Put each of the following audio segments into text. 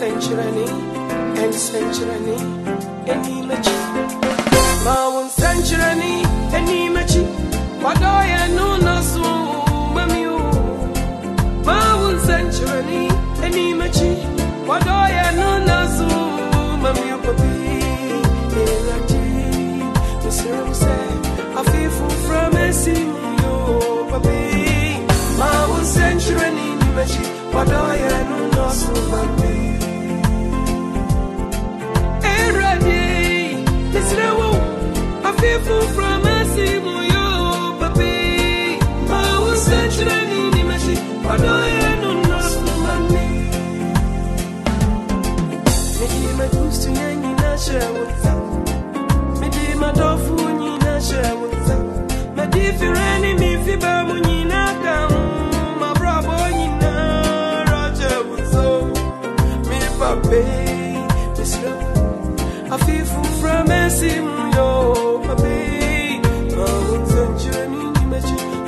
centurani, and centurani, and imachi. Mawun centurani, and imachi. Wadoya no nasu, mamiu. Mawun centurani, and imachi. Wadoya no nasu, mamiu papi. Irati, Mr. Say, Afifu from Esimu, papi. Mawun centurani, imachi. Wadoya no nasu, mamiu. A fearful from a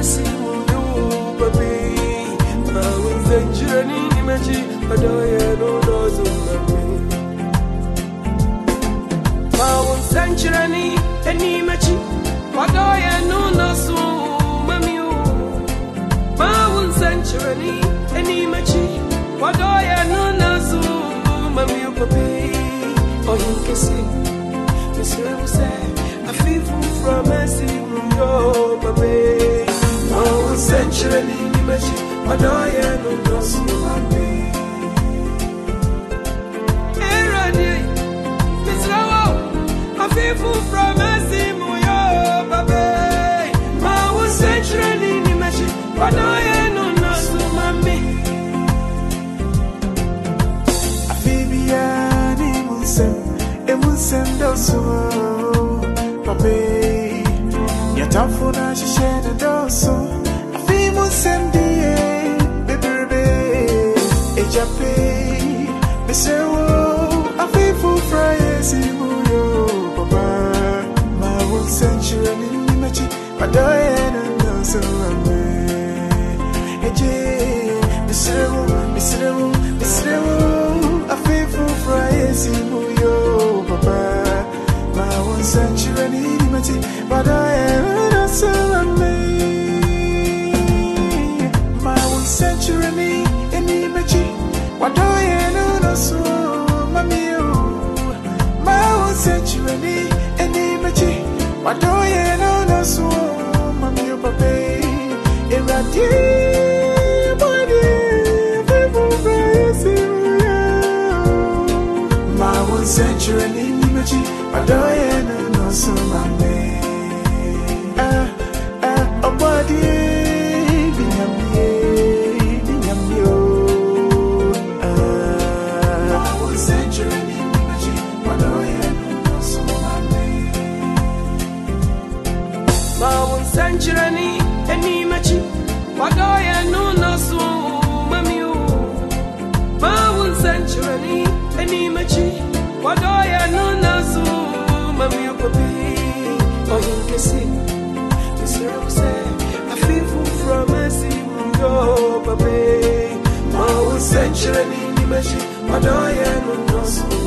foforɔ masi mu yo papi ma wo nsɛnkyerɛnne ni m'akyi wadɔyɛ no nɔɔso me ma wo nsɛnkyerɛnne anim akyi wadɔyɛ no nɔɔso mami o ma wo nsɛnkyerɛnne anim akyi wadɔyɛ no nɔɔso mami. O papi ɔhenkɛse mesrɛ wo sɛ afi foforɔ masi mu yo papi ma wo nsɛnkyerɛnne anim akyi wadɔyɛ no mesewo, afi fufra yesi muyo, papa. Ma munsem shireni nimechi, padoye no doso ame. Eje, mesewo, mesewo, mesewo, afi fufra yesi muyo, papa. Mechi. What do you know? No so, mommy. Papa, iradi, nsɛnkyerɛnne anim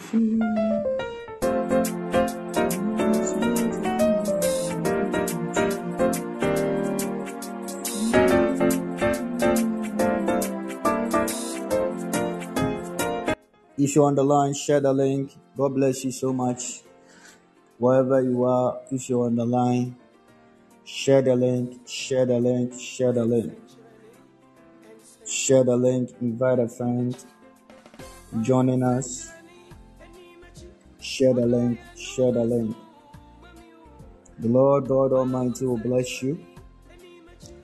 If you're on the line, share the link. God bless you so much. Wherever you are, if you're on the line, share the link, share the link, share the link. Share the link, invite a friend joining us. Share the link, share the link. The Lord God Almighty will bless you.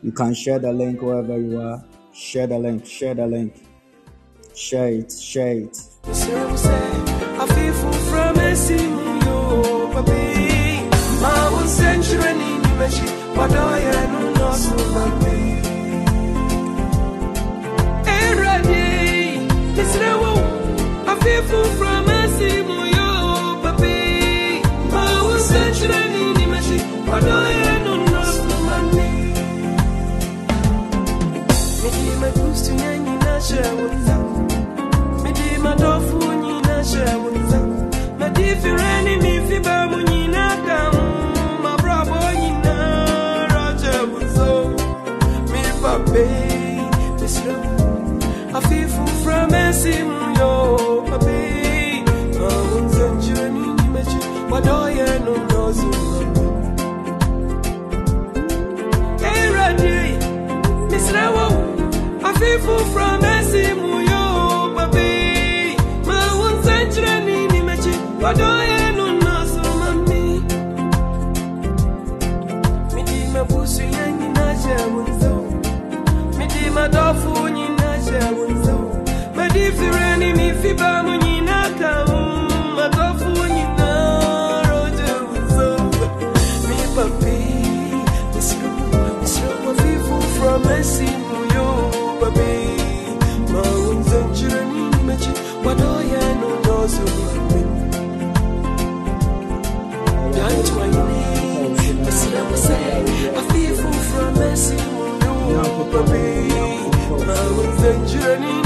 You can share the link wherever you are. Share the link, share the link. Share it, share it. Mesrɛ wo My midima enemy. journey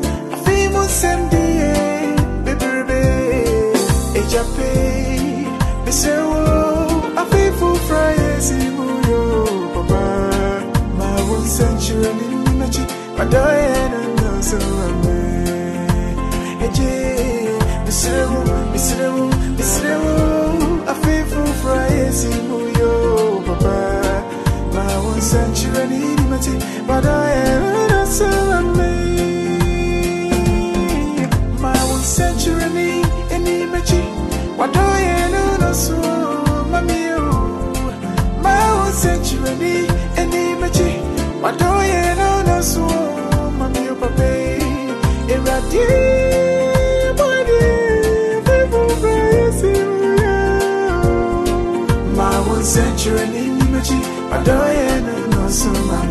jape bisewo afifu frayesi muyo papa mawu sanchira ninachi adoyena noso ame eje bisewo bisewo bisewo afifu frayesi muyo papa mawu sanchira ninachi adoyena noso ame What do you know? So, Mammy, my own century, and image. What do you know? So, Mammy, Papa, irradiate. century in image, but I don't know so much.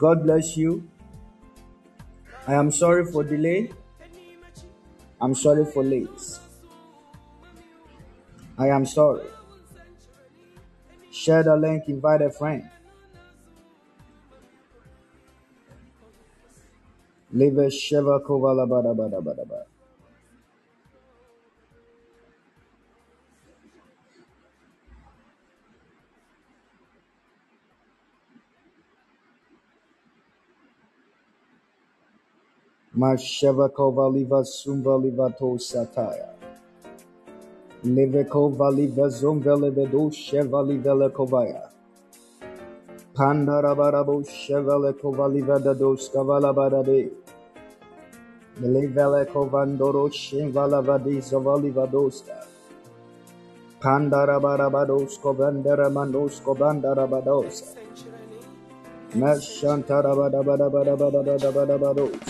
God bless you. I am sorry for delay. I'm sorry for late. I am sorry. Share the link invite a friend. Leave a shiver kovala bada bada bada bada. Mashevakova liva sumva liva to sataya. Livekova liva zumva liva do sheva liva lekovaya. Pandarabarabo sheva lekova liva da dos kavala barabe. Levele kovandoro sheva lava di zavali vadoska. Pandarabarabados kovandaramanos kovandarabadosha. Mashantarabadabadabadabadabadabados.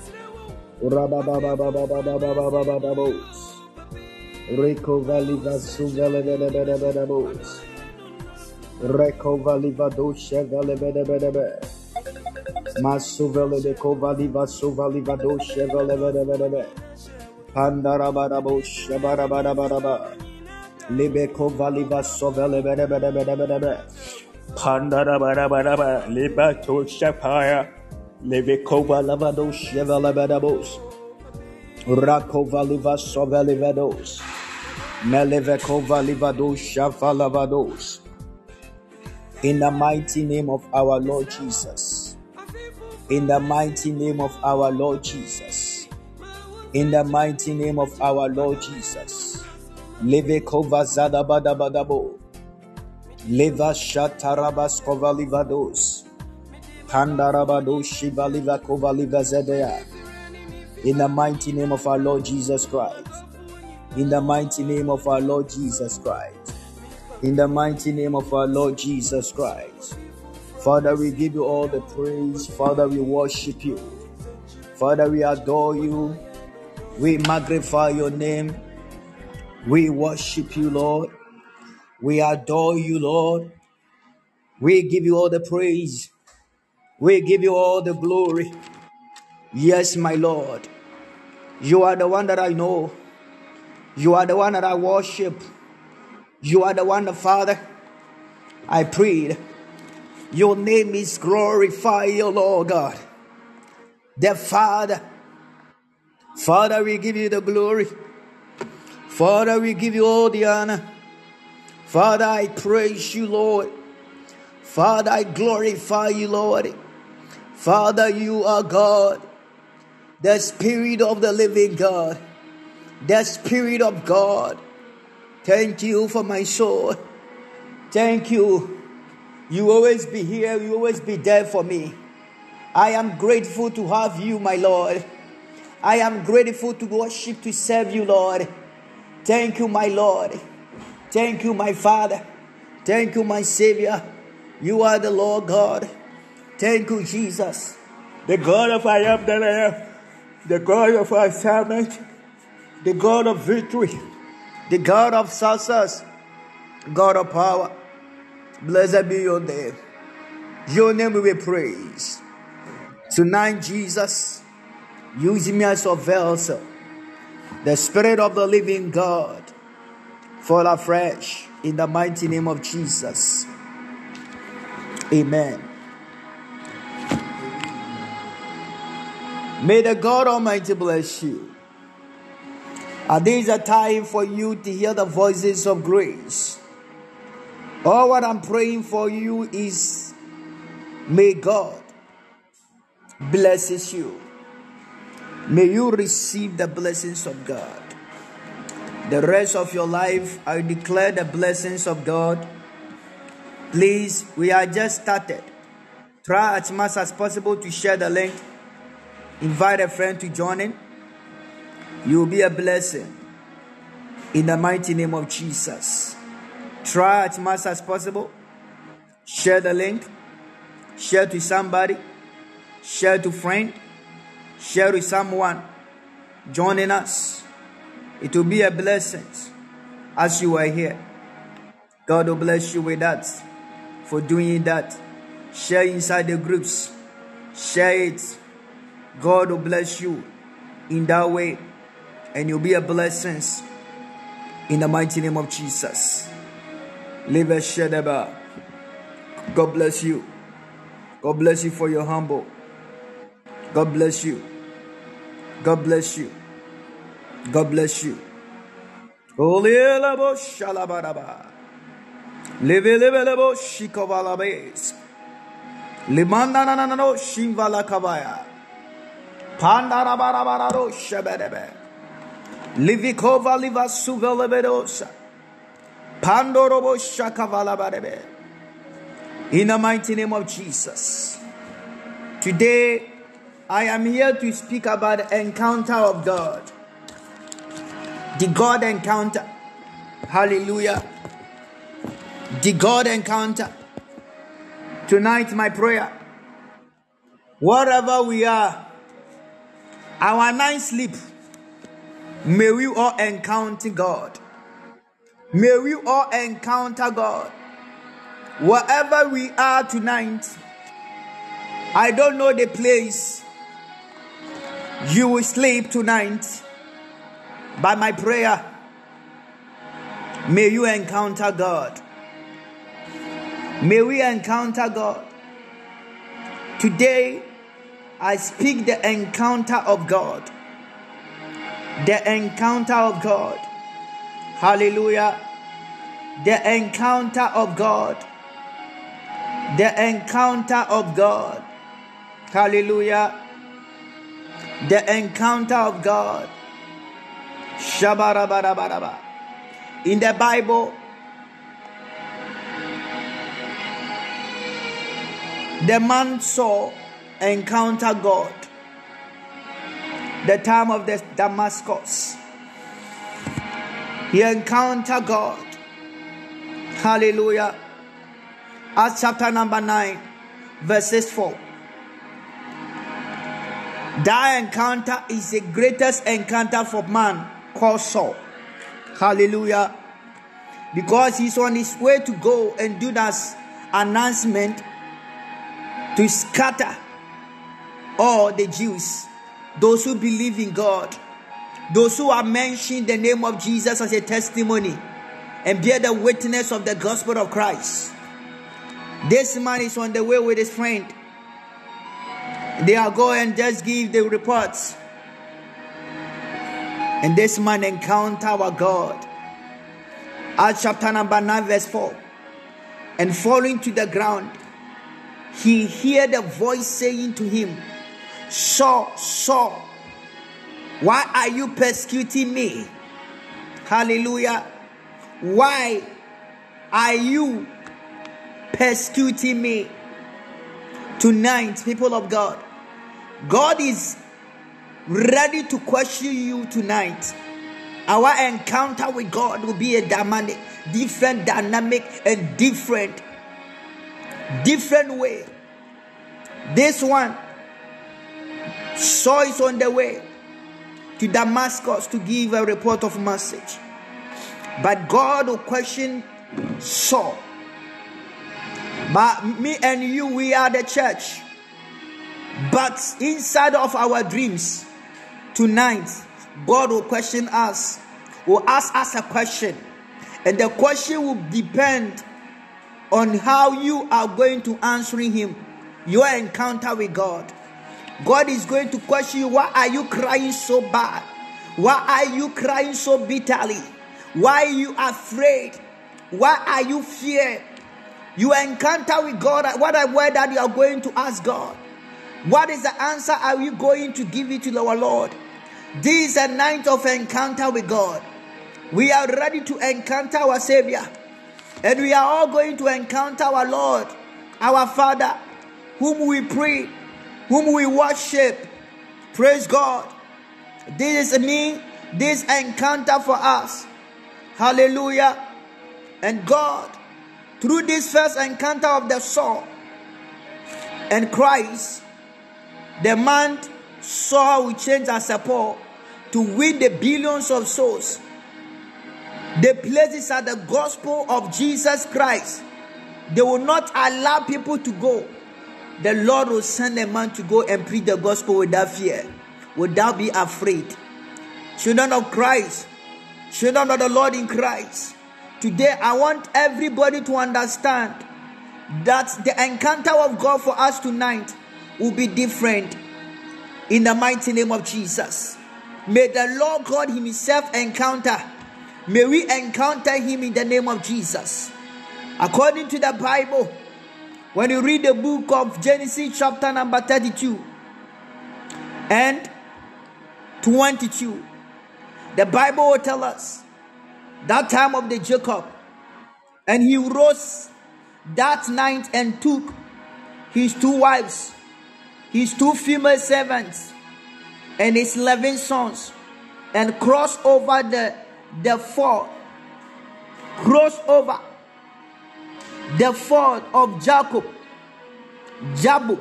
Rabababababababababababos. Rico Valley Vasuvele Bedabedabos. Reco Valley Vado Chevele Bedabedebe. Masuvele de Kovaliva Suvaliva do Chevele Pandarabarabo Shabarabarabaraba Libe Kovaliva Sovele Bede Bede Bede Bede Bede Pandarabaraba Liba to Shapaya Libe Kovalavado Chevele Bedabos Rakovaliva Sovele Vedos Meleve Kovalivado Shavalavados in the mighty name of our Lord Jesus. In the mighty name of our Lord Jesus. In the mighty name of our Lord Jesus. Leve kova zada bada bada bo. Leva shatarabas kova livados. In the mighty name of our Lord Jesus Christ. In the mighty name of our Lord Jesus Christ. In the mighty name of our Lord Jesus Christ. Father, we give you all the praise. Father, we worship you. Father, we adore you. We magnify your name. We worship you, Lord. We adore you, Lord. We give you all the praise. We give you all the glory. Yes, my Lord. You are the one that I know. You are the one that I worship. You are the one, the Father. I prayed. Your name is glorified, O Lord God. The Father. Father, we give you the glory. Father, we give you all the honor. Father, I praise you, Lord. Father, I glorify you, Lord. Father, you are God, the Spirit of the living God, the Spirit of God. Thank you for my soul. Thank you. You always be here, you always be there for me. I am grateful to have you, my Lord. I am grateful to worship, to serve you, Lord. Thank you, my Lord. Thank you, my Father. Thank you, my Savior. You are the Lord God. Thank you, Jesus. The God of I am that I am. The God of assignment. The God of victory. The God of success. God of power. Blessed be your name. Your name will be praised. Tonight, Jesus, use me as a vessel. The Spirit of the living God fall afresh in the mighty name of Jesus. Amen. May the God Almighty bless you. And this is a time for you to hear the voices of grace. All what I'm praying for you is may God blesses you. May you receive the blessings of God. The rest of your life, I declare the blessings of God. Please, we are just started. Try as much as possible to share the link. Invite a friend to join in. You will be a blessing. In the mighty name of Jesus. Try as much as possible. Share the link. Share to somebody. Share to friend. Share with someone joining us. It will be a blessing as you are here. God will bless you with that for doing that. Share inside the groups. Share it. God will bless you in that way. And you'll be a blessing in the mighty name of Jesus. Live a shedaba. God bless you. God bless you for your humble. God bless you. God bless you. God bless you. Holy lebo shalabaraba. Live live lebo shikovalabes. Limanda na na na no shimvala kavaya. Pandarabarabaro shebedebe. Livikova liva suvelebedosa. Pandorobo shakavalabarebe. In the mighty name of Jesus. Today, I am here to speak about the encounter of God. The God encounter. Hallelujah. The God encounter. Tonight, my prayer. Wherever we are, our night sleep, may we all encounter God. May we all encounter God. Wherever we are tonight, I don't know the place you will sleep tonight, By my prayer, may you encounter God. May we encounter God. Today, I speak the encounter of God. The encounter of God. Hallelujah. The encounter of God. The encounter of God. Hallelujah. The encounter of God. Shabarabaraba. In the Bible, the man Saul encounter God. The time of the Damascus. He encountered God. Hallelujah. Acts chapter number 9, verses 4. That encounter is the greatest encounter for man called Saul. Hallelujah. Because he's on his way to go and do that announcement to scatter all the Jews, those who believe in God, those who are mentioning the name of Jesus as a testimony and bear the witness of the gospel of Christ. This man is on the way with his friend. They are going and just give the reports. And this man encounter our God. Acts chapter number 9, verse 4. And falling to the ground, he heard a voice saying to him, Saul, Saul, why are you persecuting me? Hallelujah. Why are you persecuting me? Tonight, people of God, God is ready to question you tonight. Our encounter with God will be a dynamic, different dynamic and different, different way. This one, Saul is on the way to Damascus to give a report of message. But God will question Saul. But me and you, we are the church. But inside of our dreams, tonight, God will question us, will ask us a question. And the question will depend on how you are going to answering Him, your encounter with God. God is going to question you, why are you crying so bad? Why are you crying so bitterly? Why are you afraid? Why are you fear? You encounter with God. Uh, what a word that you are going to ask God. What is the answer are you going to give it to our Lord? This is a night of encounter with God. We are ready to encounter our Savior. And we are all going to encounter our Lord, our Father, whom we pray, whom we worship. Praise God. This is me, this encounter for us. Hallelujah. And God, through this first encounter of the soul and Christ, the man Saul will change as a Paul to win the billions of souls. The places are the gospel of Jesus Christ. They will not allow people to go. The Lord will send a man to go and preach the gospel without fear, without be afraid. Children of Christ, children of the Lord in Christ. Today, I want everybody to understand that the encounter of God for us tonight will be different in the mighty name of Jesus. May the Lord God Himself encounter. May we encounter Him in the name of Jesus. According to the Bible, when you read the book of Genesis, chapter number 32 and 22, the Bible will tell us that time of the Jacob, and he rose that night and took his two wives, his two female servants, and his eleven sons, and crossed over the the ford, crossed over the ford of Jacob, Jabbok.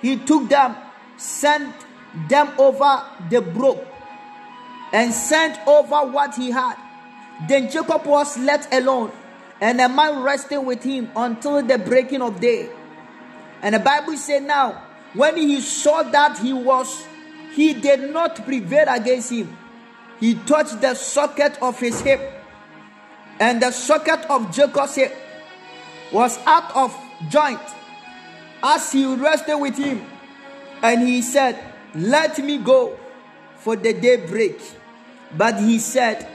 He took them, sent them over the brook, and sent over what he had. Then Jacob was left alone, and a man rested with him until the breaking of day. And the Bible said now, when he saw that he was, he did not prevail against him. He touched the socket of his hip, and the socket of Jacob's hip was out of joint as he rested with him. And he said, Let me go, for the day break. But he said,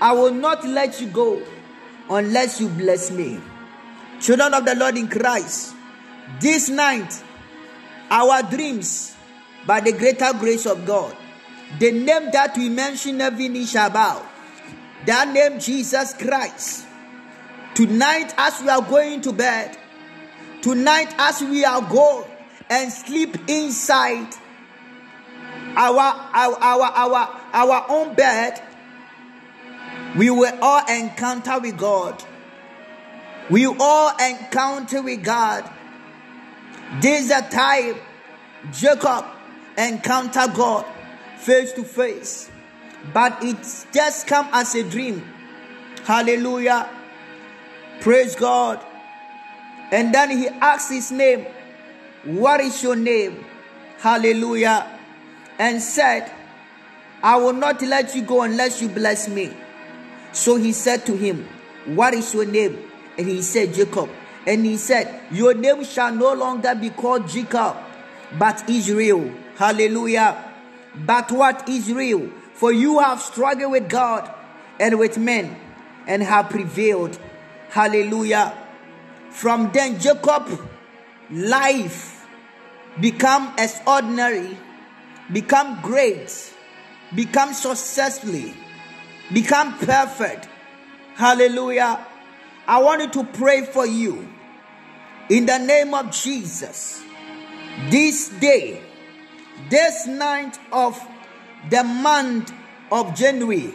I will not let you go unless you bless me. Children of the Lord in Christ, this night, our dreams, by the greater grace of God, the name that we mention every shall bow, that name Jesus Christ. Tonight, as we are going to bed, tonight, as we are going and sleep inside our our our our, our own bed, we will all encounter with God. We all encounter with God. This is a time Jacob encounter God face to face, but it just come as a dream. Hallelujah. Praise God. And then he asked his name, What is your name? Hallelujah. And said, I will not let you go unless you bless me. So he said to him, What is your name? And he said, Jacob. And he said, Your name shall no longer be called Jacob, but Israel. Hallelujah. But what Israel? For you have struggled with God and with men and have prevailed. Hallelujah. From then, Jacob life become extraordinary, become great, become successfully, become perfect. Hallelujah. I wanted to pray for you in the name of Jesus. This day, this ninth of the month of January,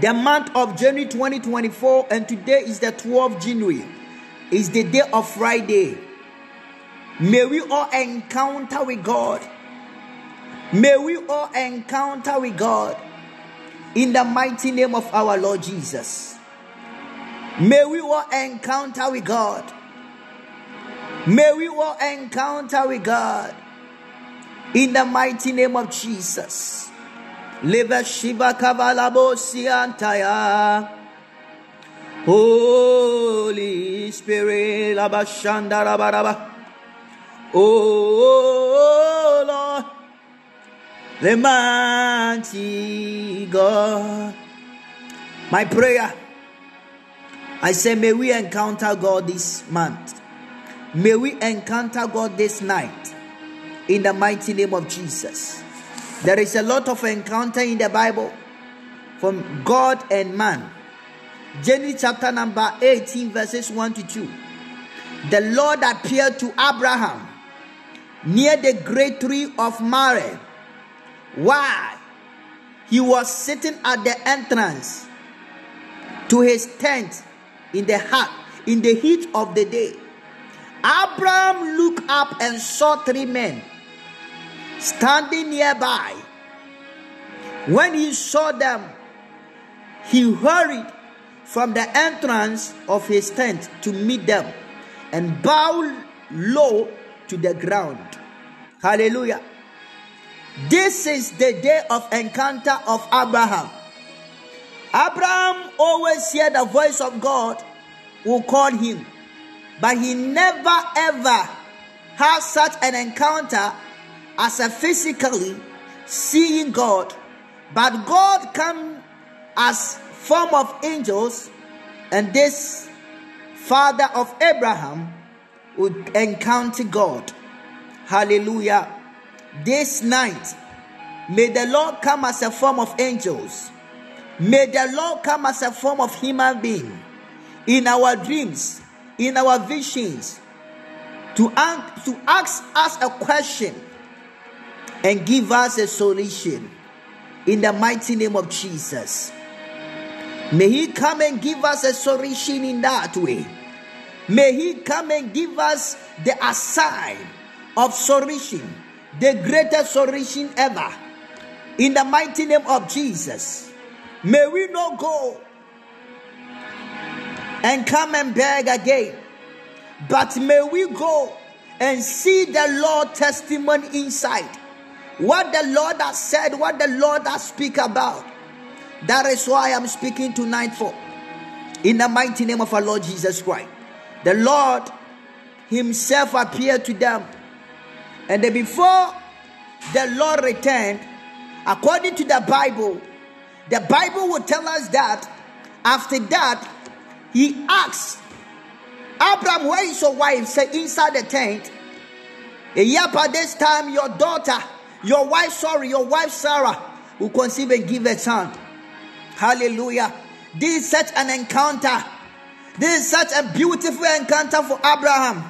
the month of January 2024, and today is the 12th January, is the day of Friday. May we all encounter with God. May we all encounter with God in the mighty name of our Lord Jesus. May we all encounter with God. May we all encounter with God in the mighty name of Jesus. Live Shiva Kavalabo Siantaya. Holy Spirit, Labashanda Rabaraba. Oh Lord, the mighty God. My prayer, I say, may we encounter God this month. May we encounter God this night in the mighty name of Jesus. There is a lot of encounter in the Bible from God and man. Genesis chapter number 18, verses 1 to 2. The Lord appeared to Abraham near the great tree of Mamre. Why? He was sitting at the entrance to his tent in the hut in the heat of the day. Abraham looked up and saw three men standing nearby. When he saw them, he hurried from the entrance of his tent to meet them and bowed low to the ground. Hallelujah. This is the day of encounter of Abraham. Abraham always hear the voice of God who called him, but he never ever had such an encounter as a physically seeing God. But God come as form of angels, and this father of Abraham would encounter God. Hallelujah. This night, may the Lord come as a form of angels. May the Lord come as a form of human being in our dreams, in our visions, to, ask, to ask us a question and give us a solution in the mighty name of Jesus. May He come and give us a solution in that way. May He come and give us the assign of solution, the greatest solution ever. In the mighty name of Jesus. May we not go and come and beg again, but may we go and see the Lord testimony inside. What the Lord has said, what the Lord has speak about. That is why I'm speaking tonight for. In the mighty name of our Lord Jesus Christ. The Lord Himself appeared to them. And before the Lord returned, according to the Bible, the Bible will tell us that after that, He asked Abraham, where is your wife? Say, inside the tent. A year by this time, your daughter, your wife, sorry, your wife Sarah, will conceive and give a son. Hallelujah. This is such an encounter. This is such a beautiful encounter for Abraham.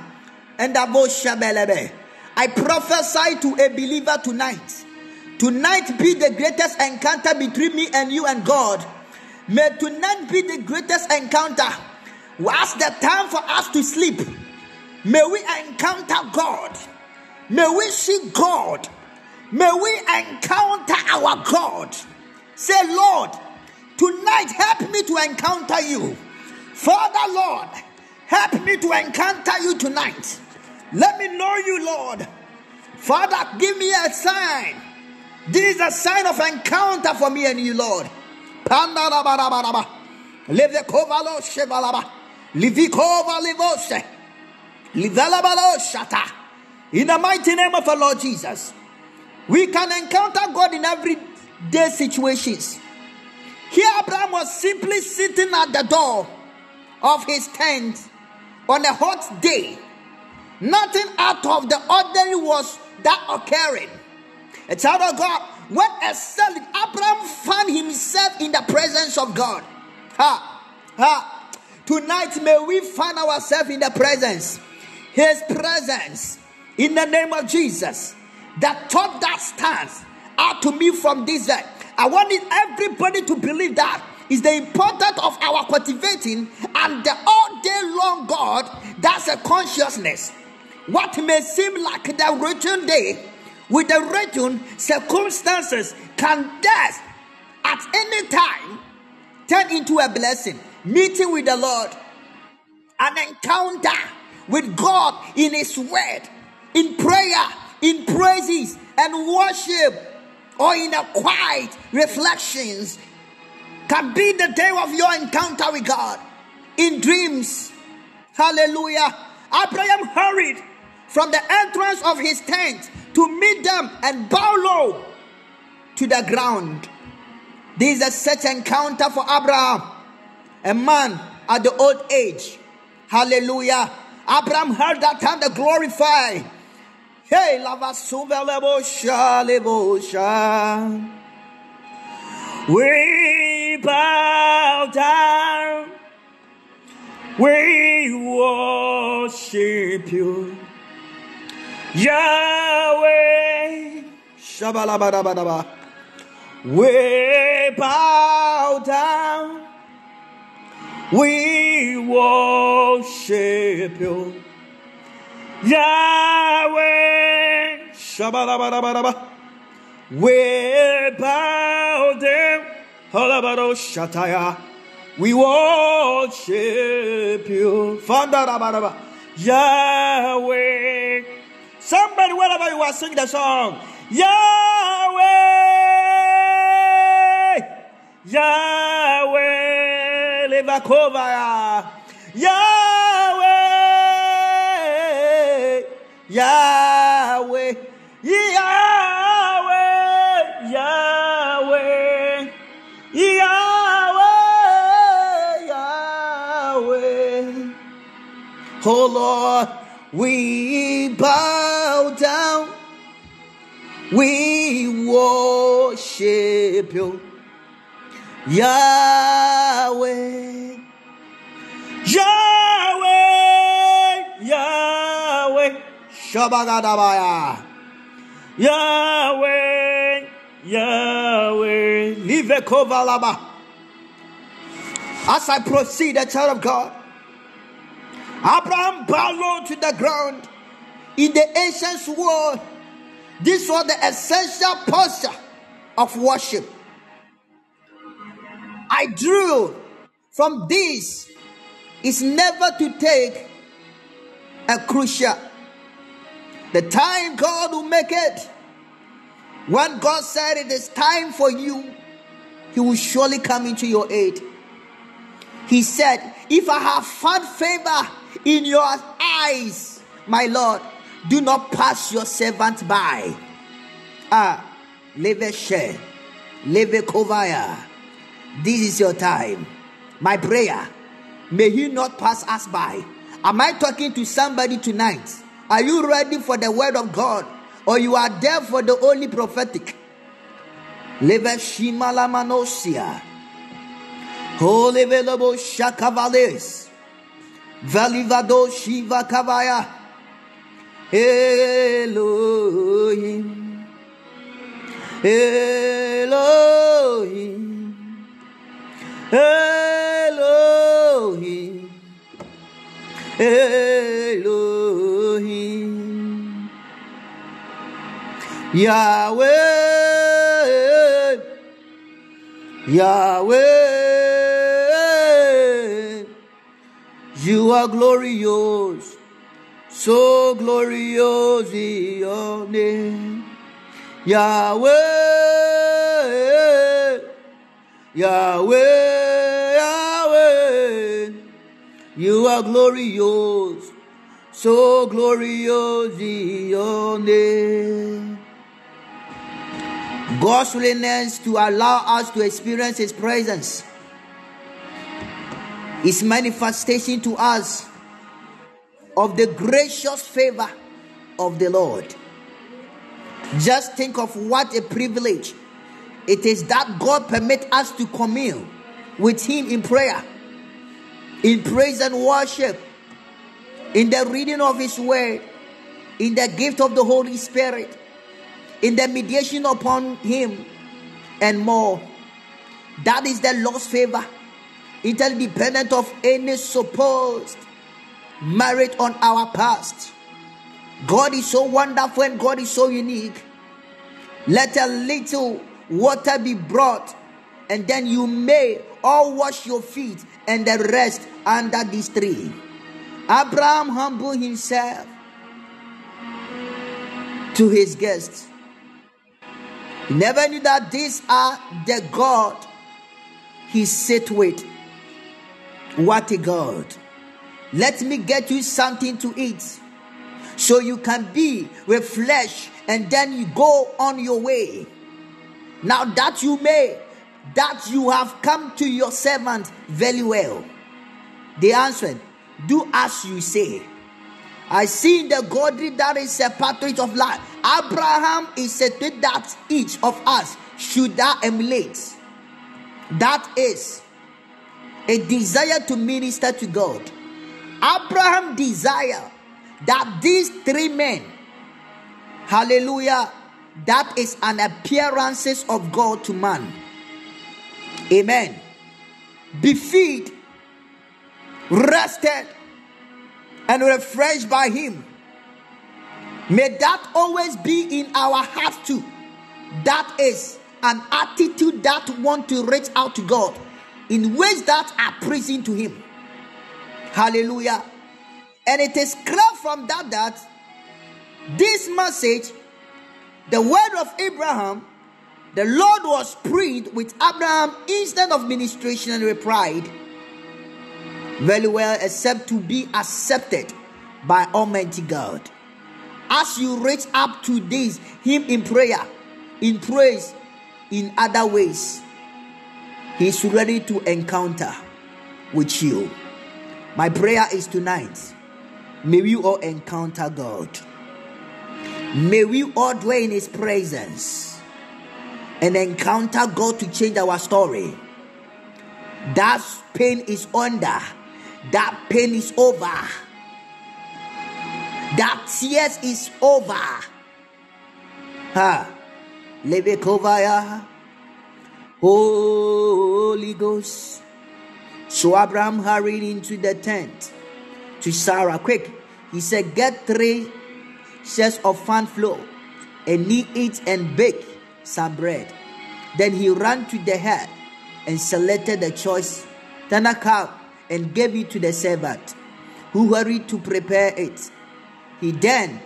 And I prophesy to a believer tonight. Tonight be the greatest encounter between me and you and God. May tonight be the greatest encounter. As the time for us to sleep, may we encounter God. May we see God. May we encounter our God. Say, Lord, tonight help me to encounter you. Father, Lord, help me to encounter you tonight. Let me know you, Lord. Father, give me a sign. This is a sign of encounter for me and you, Lord. In the mighty name of the Lord Jesus, we can encounter God in everyday situations. Here, Abraham was simply sitting at the door of his tent on a hot day. Nothing out of the ordinary was that occurring. A child of God, when excelled, Abraham found himself in the presence of God. Ha, ha. Tonight, may we find ourselves in the presence, His presence, in the name of Jesus. That thought that stands out to me from this day. I want everybody to believe that is the importance of our cultivating and the all day long God. That's a consciousness. What may seem like the written day with the written circumstances can thus at any time turn into a blessing meeting with the Lord, an encounter with God in His Word, in prayer, in praises and worship, or in a quiet reflections can be the day of your encounter with God in dreams. Hallelujah. Abraham hurried from the entrance of his tent to meet them and bow low to the ground. This is a such encounter for Abraham a man at the old age. Hallelujah. Abraham heard that time to glorify. Hey, lava suvelebosha lebosha. We bow down. We worship you. Yahweh. Shabalabadabadaba. We bow down. We worship you. Yahweh. Shabalabarabara. We bow down. Halabaro Shataya. We worship you. Fandarabaraba. Yahweh. Somebody, wherever you are, sing the song. Yahweh. Yahweh. Levakova. Yahweh, Yahweh, Yahweh, Yahweh, Yahweh, Yahweh. Oh Lord, we bow down, we worship you. Yahweh, Shabagadabaya, Yahweh, Yahweh, Livekovalaba. As I proceed, the child of God, Abraham bowed to the ground. In the ancient world, this was the essential posture of worship. I drew from this is never to take a crucial The time God will make it. When God said it is time for you, He will surely come into your aid. He said, If I have found favor in your eyes, my Lord, do not pass your servant by. Ah, leve share, leve kovaya. This is your time. My prayer, may He not pass us by. Am I talking to somebody tonight? Are you ready for the word of God? Or you are there for the only prophetic? Leve shimala manosia. Holy velabo shakavales. Valivado shiva kavaya. Elohim. Elohim. Elohim. Elohim. Yahweh. Yahweh. You are glorious. So glorious is your name. Yahweh. Yahweh. You are glorious. So glorious is your name. God's willingness to allow us to experience His presence, His manifestation to us of the gracious favor of the Lord. Just think of what a privilege it is that God permit us to commune with Him in prayer, in praise and worship, in the reading of His Word, in the gift of the Holy Spirit, in the mediation upon Him, and more. That is the Lord's favor, interdependent of any supposed merit on our past. God is so wonderful and God is so unique. Let a little water be brought, and then you may all wash your feet and the rest under this tree. Abraham humbled himself to his guests. He never knew that these are the God he sit with. What a God. Let me get you something to eat so you can be with flesh and then you go on your way. Now that you may, that you have come to your servant very well. They answered, Do as you say. I see the godly that is a patriot of life. Abraham is a thing that each of us should emulate. That is a desire to minister to God. Abraham desire that these three men, hallelujah, that is an appearances of God to man. Amen. Be feed, rested, and refreshed by Him. May that always be in our hearts too. That is an attitude that want to reach out to God in ways that are pleasing to Him. Hallelujah. And it is clear from that that this message, the word of Abraham, the Lord was pleased with Abraham instead of ministration and replied, very well, except to be accepted by Almighty God. As you reach up to this, Him in prayer, in praise, in other ways, He's ready to encounter with you. My prayer is tonight. May we all encounter God. May we all dwell in His presence and encounter God to change our story. That pain is under, that pain is over, that tears is over. Ha, Lebekovaya, Holy Ghost. So Abraham hurried into the tent to Sarah. Quick, he said, Get three sets of fan flour and knead it and bake some bread. Then he ran to the head and selected the choice tender cow and gave it to the servant who hurried to prepare it. He then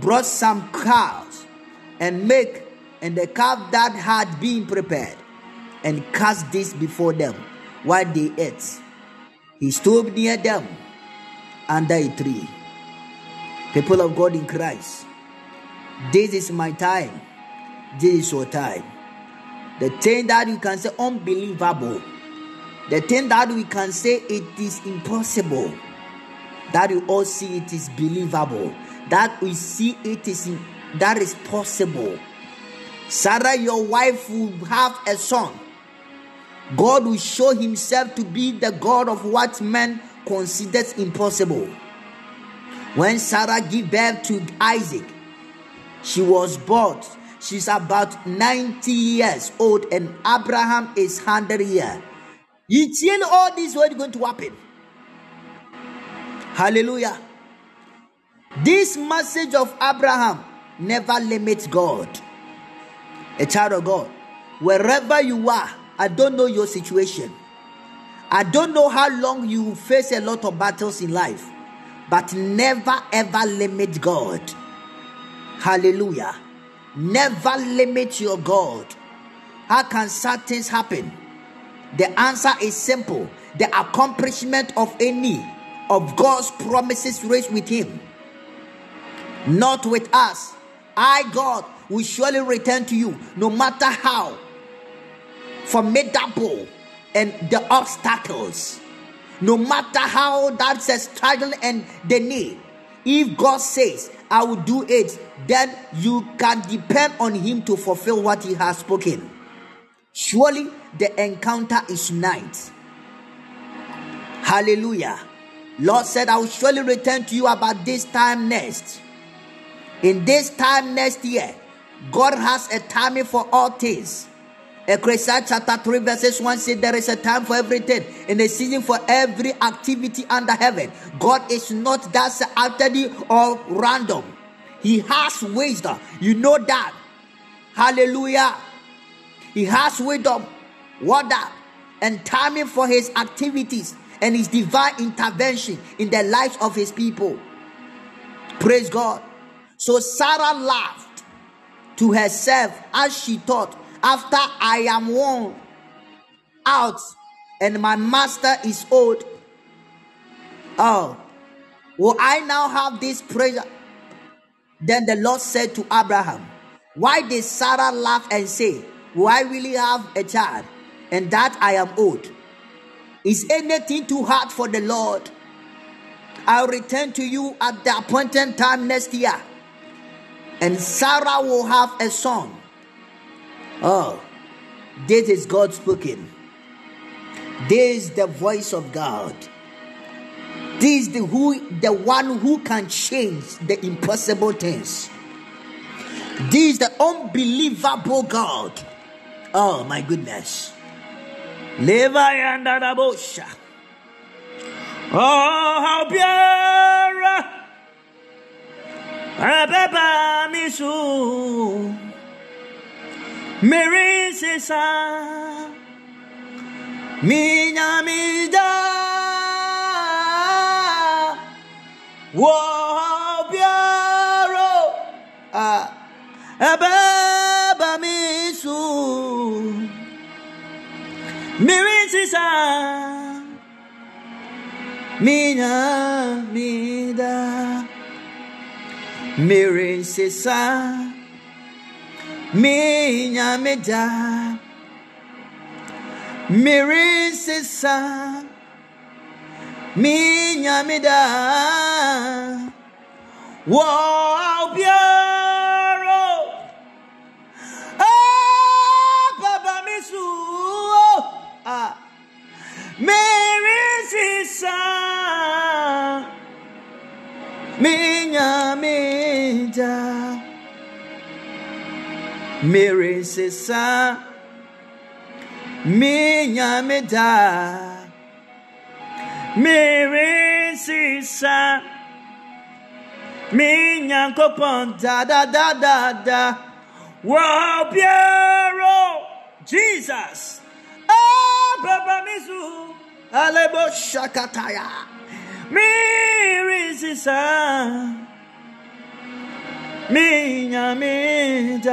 brought some cows and milk and the calf that had been prepared and cast this before them while they ate. He stood near them under a tree. People of God in Christ, this is my time. This is your time. The thing that you can say unbelievable, the thing that we can say it is impossible, that you all see it is believable, that we see it is that is possible. Sarah, your wife, will have a son. God will show himself to be the God of what man considers impossible. When Sarah gave birth to Isaac, she was born. She's about 90 years old, and Abraham is 100 years. You see all this what is going to happen. Hallelujah. This message of Abraham never limits God. A child of God, wherever you are, I don't know your situation. I don't know how long you face a lot of battles in life, but never ever limit God. Hallelujah. Never limit your God. How can such things happen? The answer is simple the accomplishment of any of God's promises rests with Him, not with us. I, God, will surely return to you no matter how formidable and the obstacles, no matter how that's a struggle and the need. If God says, I will do it, then you can depend on Him to fulfill what He has spoken. Surely the encounter is night. Hallelujah. Lord said, I will surely return to you about this time next. In this time next year, God has a timing for all things. Ecclesiastes chapter 3, verses 1 says there is a time for everything and a season for every activity under heaven. God is not that activity or random. He has wisdom. You know that. Hallelujah. He has wisdom, wonder, and timing for his activities and his divine intervention in the lives of his people. Praise God. So Sarah laughed to herself as she thought, after I am worn out and my master is old. Oh, will I now have this prayer? Then the Lord said to Abraham, Why did Sarah laugh and say, Why Will I really have a child? And that I am old. Is anything too hard for the Lord? I'll return to you at the appointed time next year. And Sarah will have a son. Oh, this is God speaking. This is the voice of God. This is the who the one who can change the impossible things. This is the unbelievable God. Oh my goodness. Levayandadabosha. Oh, how pure. Ababa misu. Mary sesa. Ah, Minha mida. Whoa, pure. Ah. Ababa misu. Mary sesa. Ah, Minha vida. Mary sesa. Minha vida. Mary sesa. Minha vida. Wow, Piero. Ah, Baba Misu. Ah. Mary sesa. Minha vida. Mary sesa. Minha vida. Mary sesa. Minha copão da da da da da. Wow, Piero. Jesus. Ah, Baba Misu. Alebo Shakataya. Mary sesa. Minyamija.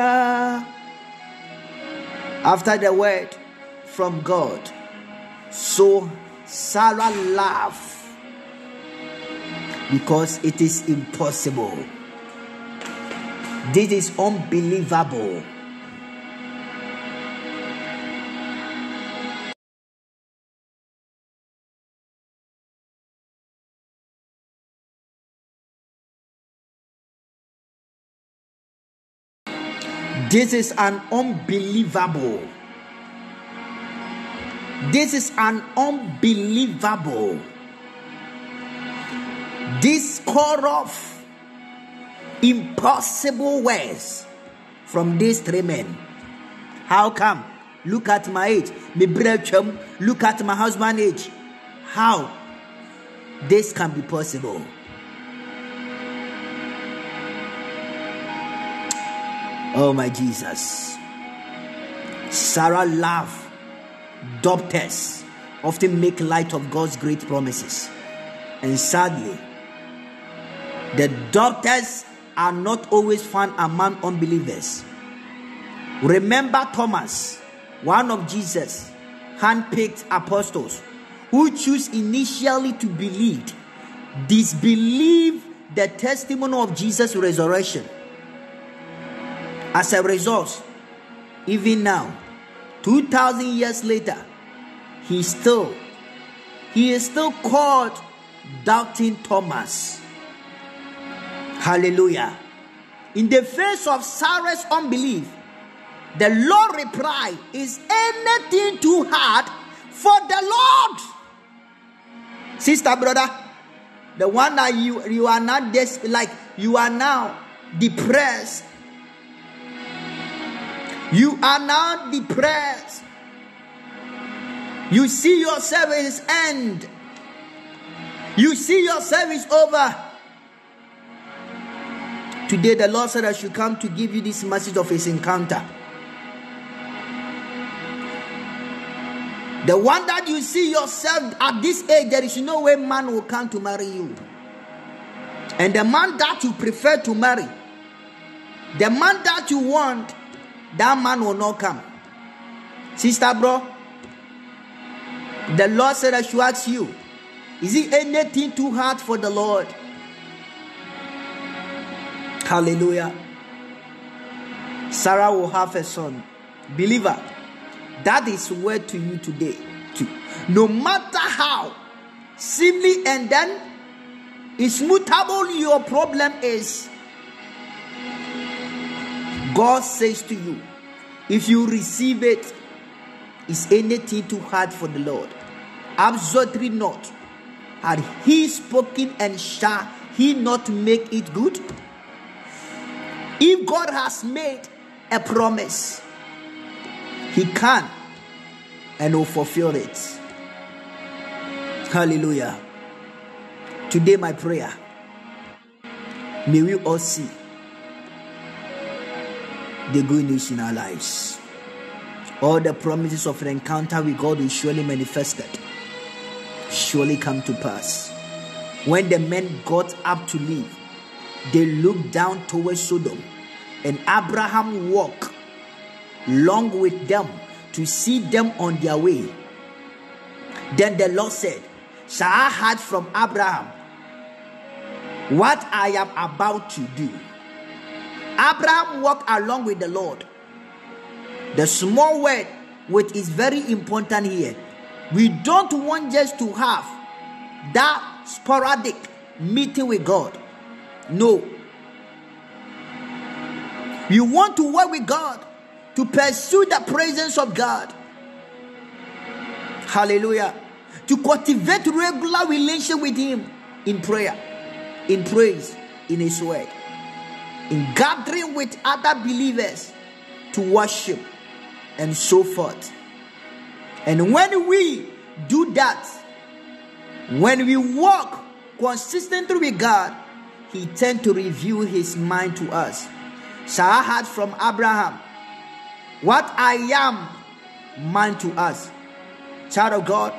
After the word from God, so Sarah laughed because it is impossible. This is unbelievable. This is an unbelievable. This is an unbelievable. This core of impossible words from these three men. How come? Look at my age. Me. Look at my husband age. How this can be possible? Oh my Jesus. Sarah love doctors often make light of God's great promises. And sadly, the doctors are not always found among unbelievers. Remember Thomas, one of Jesus' handpicked apostles, who chose initially to believe, disbelieve the testimony of Jesus' resurrection. As a result, even now, 2000 years later, he still he is still called doubting Thomas. Hallelujah. In the face of Sarah's unbelief, the Lord replied, Is anything too hard for the Lord? Sister, brother, the one that you you are not this like you are now depressed you are now depressed. You see your service end. You see your service over. Today, the Lord said I should come to give you this message of His encounter. The one that you see yourself at this age, there is no way man will come to marry you. And the man that you prefer to marry, the man that you want, that man will not come. Sister, bro, the Lord said I should ask you, is it anything too hard for the Lord? Hallelujah. Sarah will have a son. Believer, that is word to you today. Too. No matter how simply and then immutable your problem is, God says to you, if you receive it, is anything too hard for the Lord? Absolutely not. Had He spoken and shall He not make it good? If God has made a promise, He can and will fulfill it. Hallelujah. Today, my prayer, may we all see the good news in our lives. All the promises of an encounter with God will surely manifested, surely come to pass. When the men got up to leave, they looked down towards Sodom, and Abraham walked long with them to see them on their way. Then the Lord said, Shall I hide from Abraham what I am about to do? Abraham walked along with the Lord. The small word, which is very important here, we don't want just to have that sporadic meeting with God. No. We want to work with God to pursue the presence of God. Hallelujah. To cultivate regular relationship with Him in prayer, in praise, in His word in gathering with other believers to worship and so forth. And when we do that, when we walk consistently with God, He tends to reveal His mind to us. Sarah had from Abraham, What I am, mind to us. Child of God,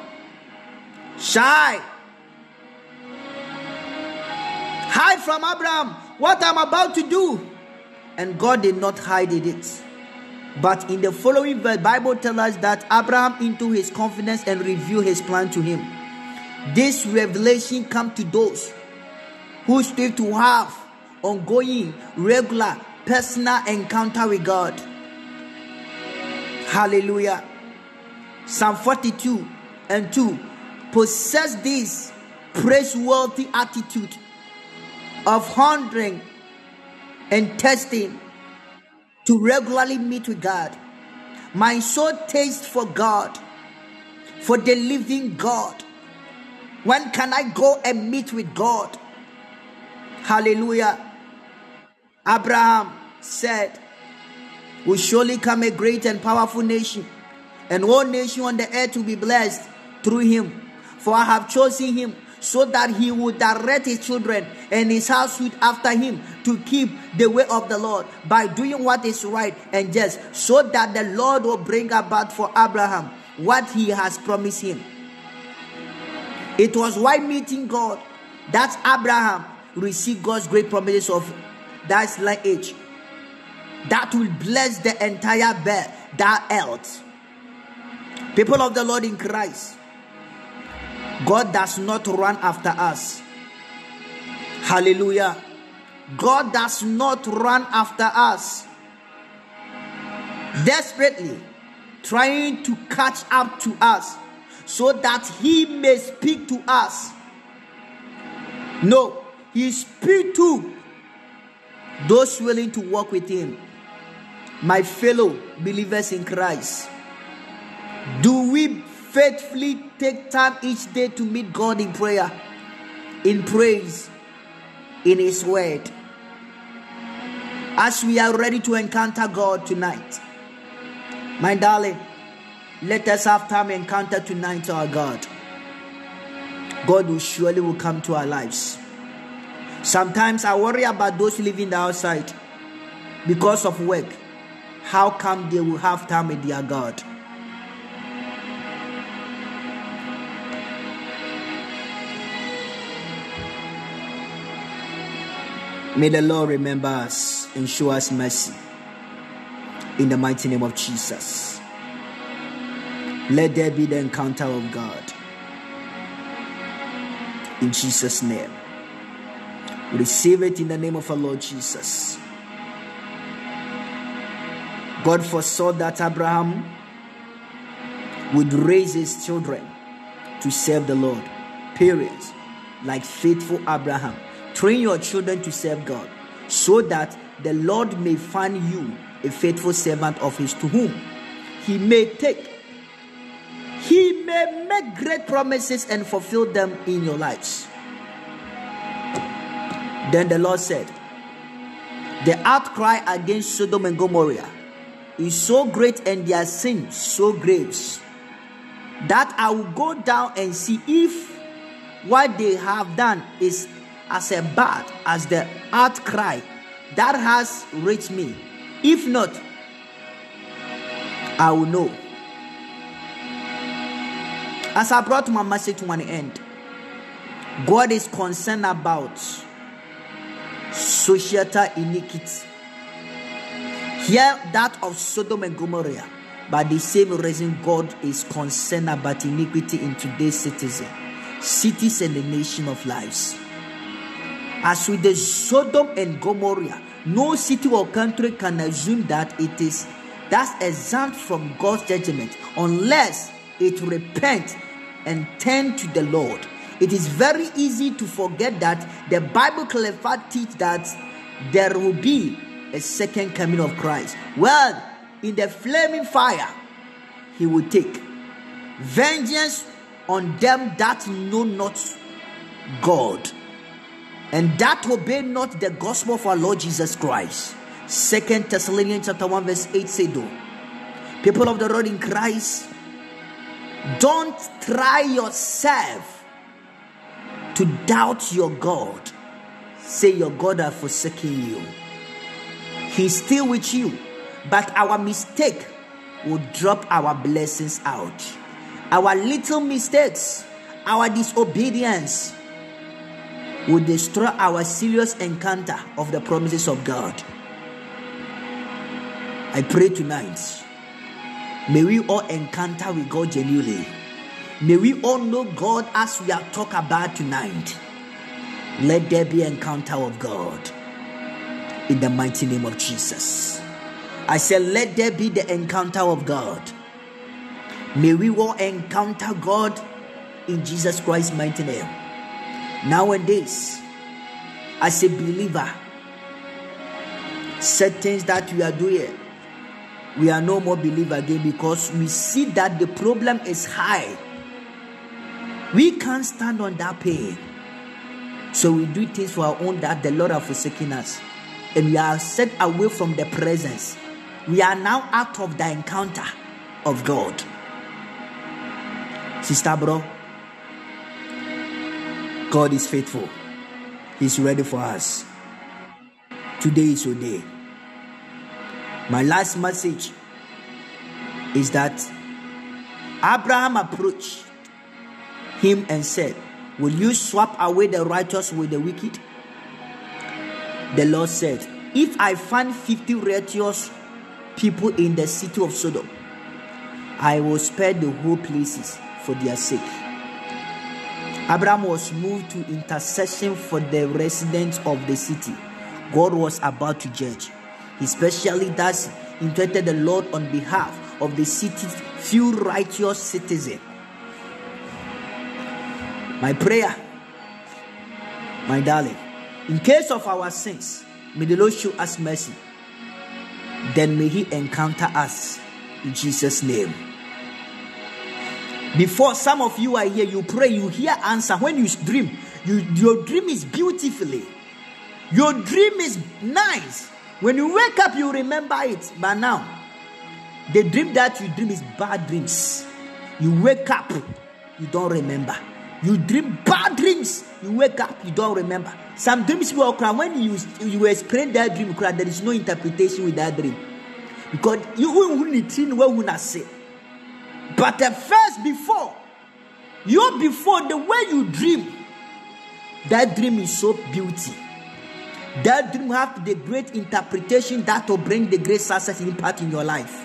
shy. Hide from Abraham what I'm about to do. and God did not hide it. But in the following verse, Bible tells us that Abraham into his confidence and revealed his plan to him. This revelation come to those who strive to have ongoing, regular, personal encounter with God. Hallelujah. Psalm 42 and 2 possess this praiseworthy attitude of hundred and testing to regularly meet with God. My soul tastes for God, for the living God. When can I go and meet with God? Hallelujah. Abraham said, Will surely come a great and powerful nation, and all nation on the earth will be blessed through him. For I have chosen him so that he would direct his children and his household after him to keep the way of the Lord by doing what is right and just, so that the Lord will bring about for Abraham what he has promised him. It was while meeting God that Abraham received God's great promises of that lineage that will bless the entire earth. People of the Lord in Christ, God does not run after us. Hallelujah. God does not run after us desperately, trying to catch up to us so that He may speak to us. No, He speaks to those willing to walk with Him. My fellow believers in Christ, do we faithfully take time each day to meet God in prayer, in praise, in His Word. As we are ready to encounter God tonight, my darling, let us have time encounter tonight our God. God will surely will come to our lives. Sometimes I worry about those living the outside because of work. How come they will have time with their God? May the Lord remember us and show us mercy. In the mighty name of Jesus. Let there be the encounter of God. In Jesus' name. Receive it in the name of our Lord Jesus. God foresaw that Abraham would raise his children to serve the Lord. Period. Like faithful Abraham. Train your children to serve God so that the Lord may find you a faithful servant of His to whom He may take. He may make great promises and fulfill them in your lives. Then the Lord said, The outcry against Sodom and Gomorrah is so great and their sin so grave that I will go down and see if what they have done is as a bad as the outcry that has reached me. If not, I will know. As I brought my message to an end, God is concerned about societal iniquity. Here, that of Sodom and Gomorrah, by the same reason, God is concerned about iniquity in today's citizen, cities, and the nation of lives. As with the Sodom and Gomorrah, no city or country can assume that it is that's exempt from God's judgment unless it repent and turn to the Lord. It is very easy to forget that the Bible clearly teach that there will be a second coming of Christ. Well, in the flaming fire, he will take vengeance on them that know not God and that obey not the gospel of our Lord Jesus Christ. Second Thessalonians chapter 1, verse 8 say though. People of the Lord in Christ, don't try yourself to doubt your God. Say your God has forsaken you. He's still with you, but our mistake will drop our blessings out. Our little mistakes, our disobedience will destroy our serious encounter of the promises of God. I pray tonight. May we all encounter with God genuinely. May we all know God as we are talking about tonight. Let there be encounter of God in the mighty name of Jesus. I said, let there be the encounter of God. May we all encounter God in Jesus Christ's mighty name. Nowadays, as a believer, certain things that we are doing, we are no more believer again because we see that the problem is high. We can't stand on that pain. So we do things for our own that the Lord has forsaken us. And we are set away from the presence. We are now out of the encounter of God. Sister, bro, God is faithful. He's ready for us. Today is your day. My last message is that Abraham approached him and said, Will you swap away the righteous with the wicked? The Lord said, If I find 50 righteous people in the city of Sodom, I will spare the whole places for their sake. Abraham was moved to intercession for the residents of the city. God was about to judge. He specially thus invited the Lord on behalf of the city's few righteous citizens. My prayer, my darling, in case of our sins, may the Lord show us mercy. Then may He encounter us in Jesus' name. Before some of you are here, you pray, you hear answer. When you dream, you, your dream is beautifully. Your dream is nice. When you wake up, you remember it. But now, the dream that you dream is bad dreams. You wake up, you don't remember. You dream bad dreams. You wake up, you don't remember. Some dreams will cry when you you explain that dream, there is no interpretation with that dream. Because you will need what say. But the first before, you before the way you dream, that dream is so beauty. That dream have the great interpretation that will bring the great success impact in your life.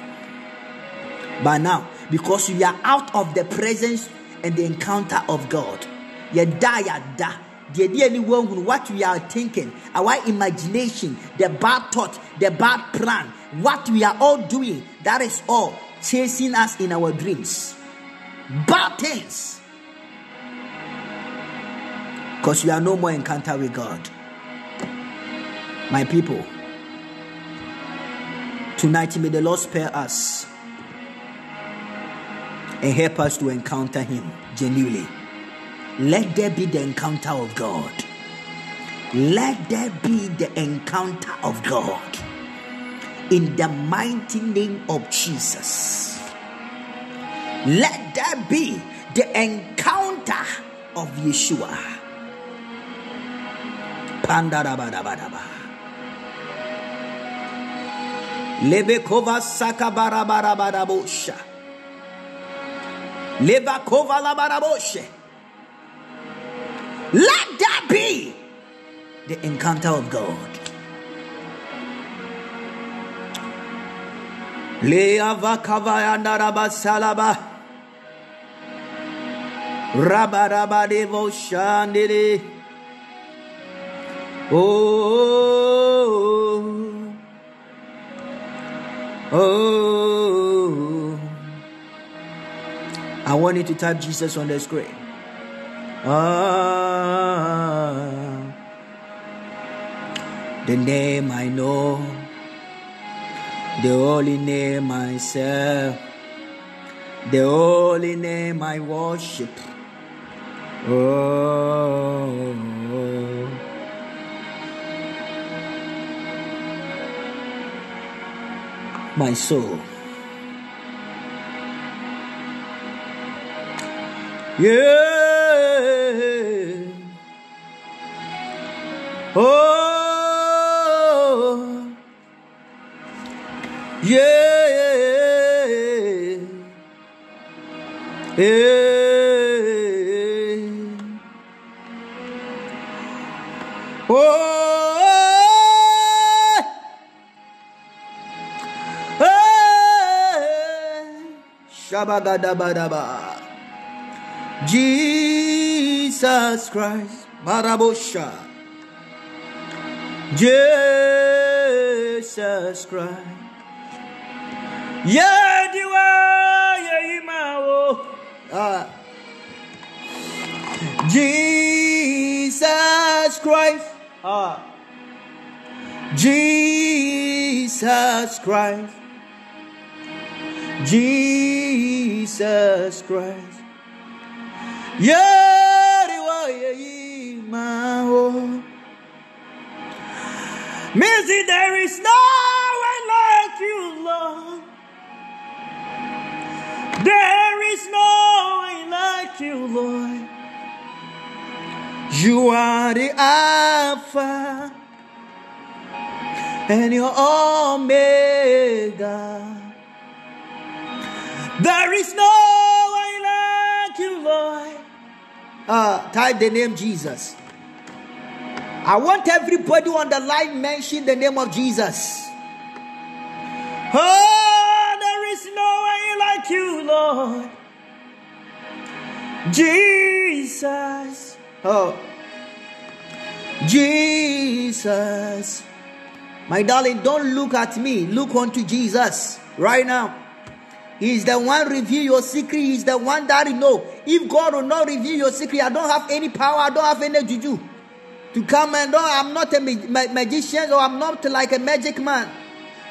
But now, because you are out of the presence and the encounter of God, you die, you die. The idea what we are thinking, our imagination, the bad thought, the bad plan, what we are all doing, that is all chasing us in our dreams. Bad things. Because we are no more encounter with God. My people, tonight may the Lord spare us and help us to encounter Him genuinely. Let there be the encounter of God. Let there be the encounter of God in the mighty name of Jesus. Let there be the encounter of Yeshua. Lebekova sakabarabarabadabosha. Levakova labaraboshe. Let that be the encounter of God. Shandere. Oh, oh. I want you to type Jesus on the screen. Ah, the name I know, the holy name I serve, the holy name I worship. Oh, my soul. Yeah. Oh. Yeah. Oh. Hey. Shabagadabadaba. Jesus Christ. Barabosha. Jesus Christ. Yediwa Yeimawo. Jesus Christ. Ah. Jesus Christ. Jesus Christ. Yeriwa Yeimawo. Mercy, there is no You are the Alpha and your Omega. There is no one like you, Lord. Uh, type the name Jesus. I want everybody on the line mention the name of Jesus. Oh, there is no one like you, Lord. Jesus. Oh. Jesus. My darling, don't look at me. Look unto Jesus right now. He's the one reveal your secret. He's the one that you know. If God will not reveal your secret, I don't have any power. I don't have any juju to come and oh, I'm not a ma- magician or I'm not like a magic man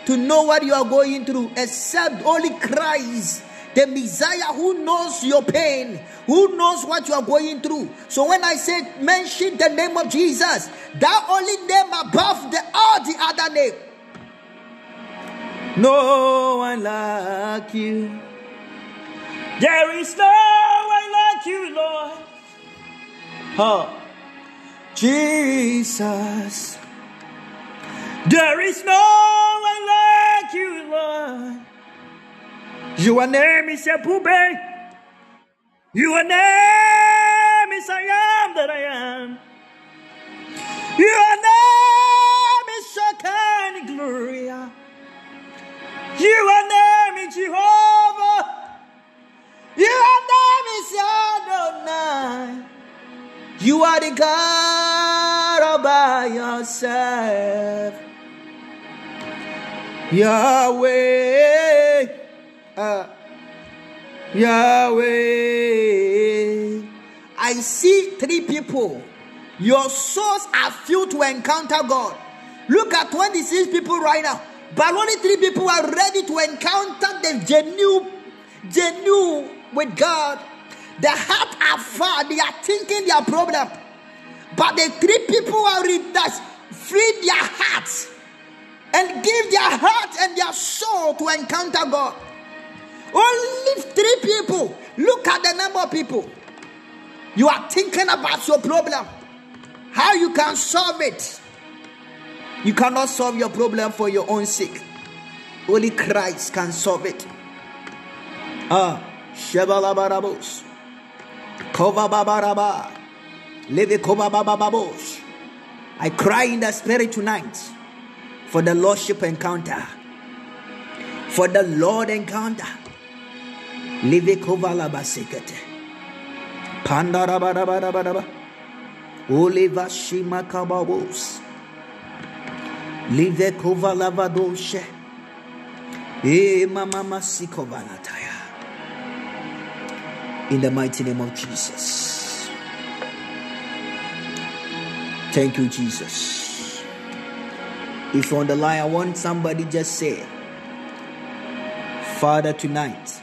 to know what you are going through, except only Christ, the Messiah who knows your pain, who knows what you are going through. So when I say mention the name of Jesus, that only name above the all the other name. No one like you. There is no one like you, Lord. Huh. Jesus. There is no one like you, Lord. Your name is Ebube. Your name is I am that I am. Your name is Shekinah Gloria. Your name is Jehovah. Your name is Adonai. You are the God all by yourself. Yahweh. Uh, Yahweh. I see three people. Your souls are filled to encounter God. Look at 26 people right now. But only three people are ready to encounter the genuine, genuine with God. The heart are far, they are thinking their problem. But the three people are in that free their hearts and give their heart and their soul to encounter God. Only three people. Look at the number of people. You are thinking about your problem, how you can solve it. You cannot solve your problem for your own sake. Only Christ can solve it. Ah, Shebalabarabos. Kova babaraba. Leve kova babababosh. I cry in the spirit tonight for the Lordship encounter. For the Lord encounter. Leve kova labasekete. Pandarabarabaraba. Oliva shima kababos. Live kova lavadoshe. E mama masikovanataya. In the mighty name of Jesus. Thank you, Jesus. If you're on the line, I want somebody just say, Father, tonight,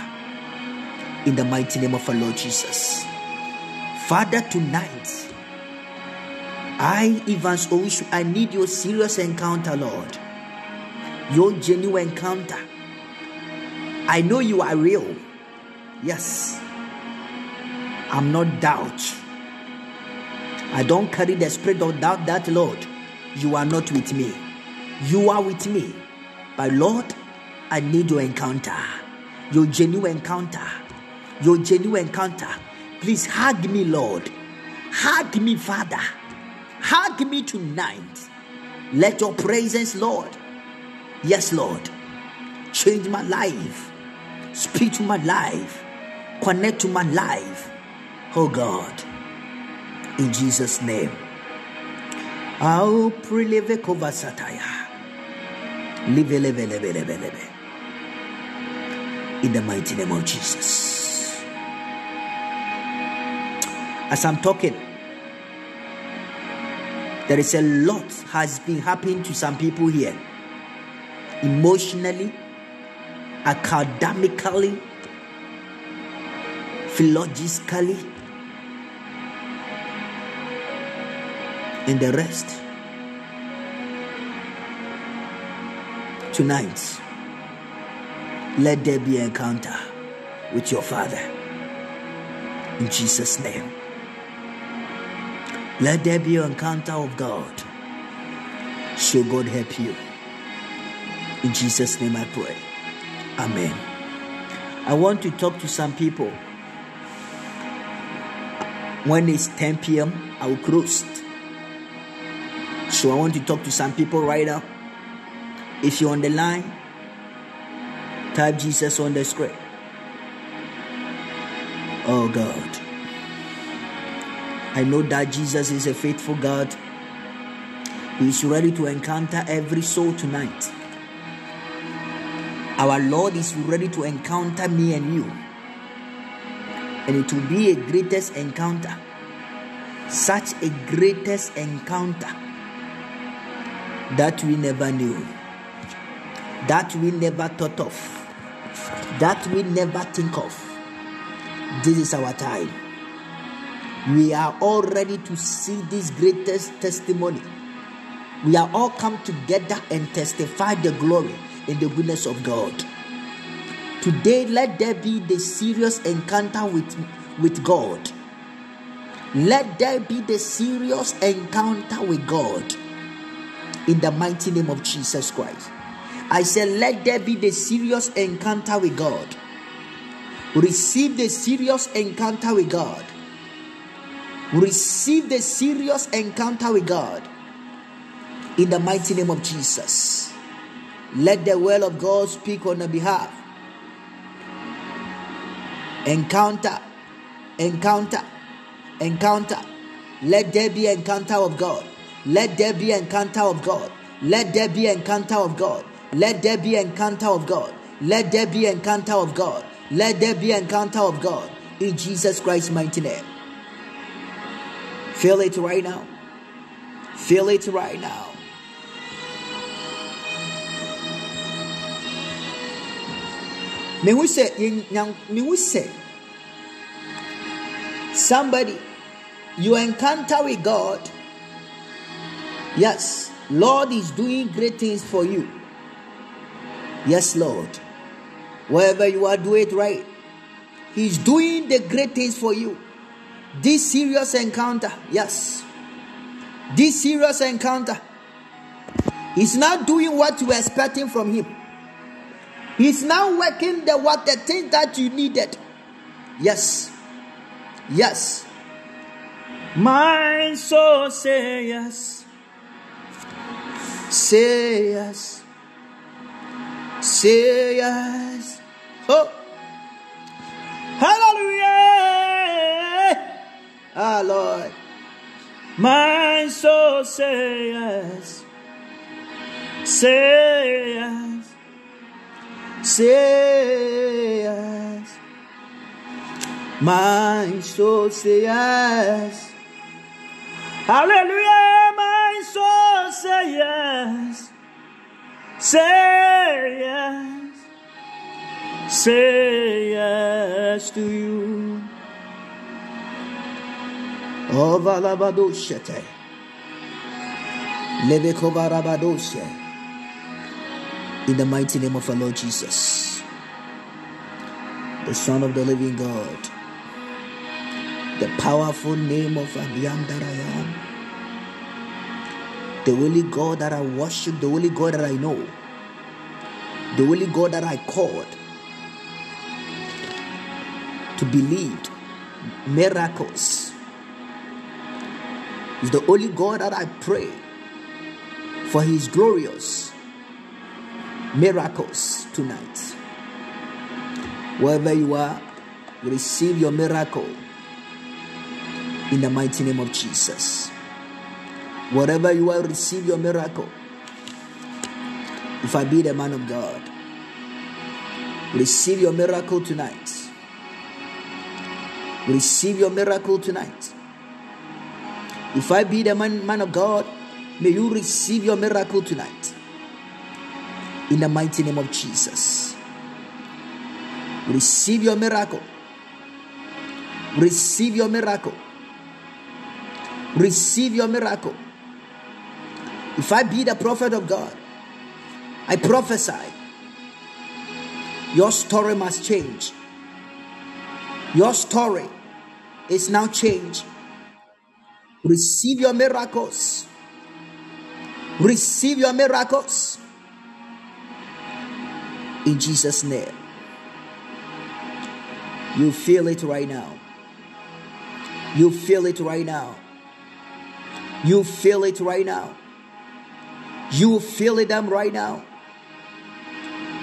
In the mighty name of our Lord Jesus. Father, tonight, I, Evans Owishu, I need your serious encounter, Lord. Your genuine encounter. I know you are real. Yes. I'm not doubt. I don't carry the spirit of doubt that, Lord, you are not with me. You are with me. But Lord, I need your encounter, your genuine encounter, your genuine encounter. Please hug me, Lord. Hug me, Father. Hug me tonight. Let your presence, Lord. Yes, Lord. Change my life. Speak to my life. Connect to my life. Oh God. In Jesus' name. I'll prelive sataya. Live, live, live, live, live. In the mighty name of Jesus. As I'm talking, there is a lot has been happening to some people here. Emotionally academically theologically and the rest. Tonight let there be encounter with your father. In jesus name let there be an encounter of God. So God help you. In Jesus' name I pray. Amen. I want to talk to some people. When it's 10 p.m., I will close. So I want to talk to some people right now. If you're on the line, type Jesus on the screen. Oh God. I know that Jesus is a faithful God. He is ready to encounter every soul tonight. Our Lord is ready to encounter me and you. And it will be a greatest encounter. Such a greatest encounter that we never knew, that we never thought of, that we never think of. This is our time. We are all ready to see this greatest testimony. We are all come together and testify the glory and the goodness of God. Today, let there be the serious encounter with, with God. Let there be the serious encounter with God in the mighty name of Jesus Christ. I said, let there be the serious encounter with God. Receive the serious encounter with God receive the serious encounter with God in the mighty name of Jesus. Let the will of God speak on your behalf. Encounter, encounter, encounter. Let there be encounter of God. Let there be encounter of God. Let there be encounter of God. Let there be encounter of God. Let there be encounter of God. Let there be encounter of God. In Jesus Christ's mighty name. Feel it right now. Feel it right now. mehu sɛ somebody you encounter with god. Yes lord is doing great things for you. Yes lord. Wherever you are do it right. He's doing the great things for you this serious encounter yes this serious encounter he's not doing what you were expecting from him He's now working the what the thing that you needed. Yes. Yes. My soul say yes. Say yes. Say yes. Oh. Hallelujah. Ah, Lord. My soul say yes. Say yes. Say yes. My soul say yes. Hallelujah. My soul say yes. Say yes. Say yes to you. Oh, Valabadoshete. Lebekovarabadoshe in the mighty name of our Lord Jesus, the Son of the living God. The powerful name of I am that I am. The only God that I worship, the only God that I know, the only God that I called to believe miracles is the only God that I pray for his glorious miracles tonight. Wherever you are, receive your miracle in the mighty name of Jesus. Wherever you are, receive your miracle. If I be the man of God, receive your miracle tonight. Receive your miracle tonight. If I be the man, man of God, may you receive your miracle tonight. In the mighty name of Jesus. Receive your miracle. Receive your miracle. Receive your miracle. If I be the prophet of God, I prophesy your story must change. Your story is now changed. Receive your miracles. Receive your miracles. In Jesus' name. You feel it right now. You feel it right now. You feel it right now. You feel them right now.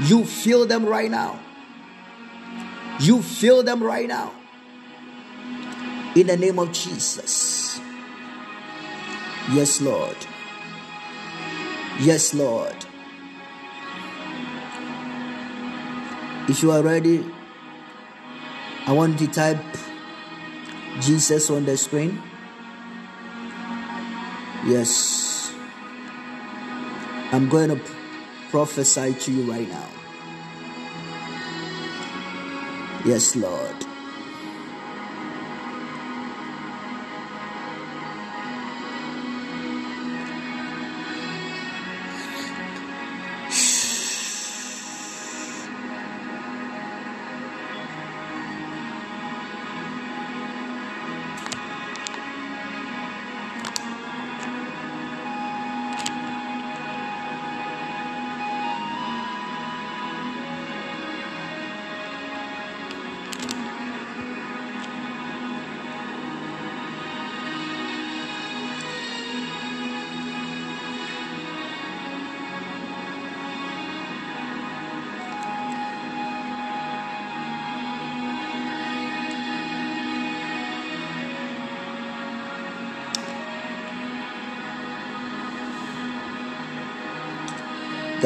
You feel them right now. You feel them right now. In the name of Jesus. Yes, Lord. Yes, Lord. If you are ready, I want to type Jesus on the screen. Yes. I'm going to prophesy to you right now. Yes, Lord.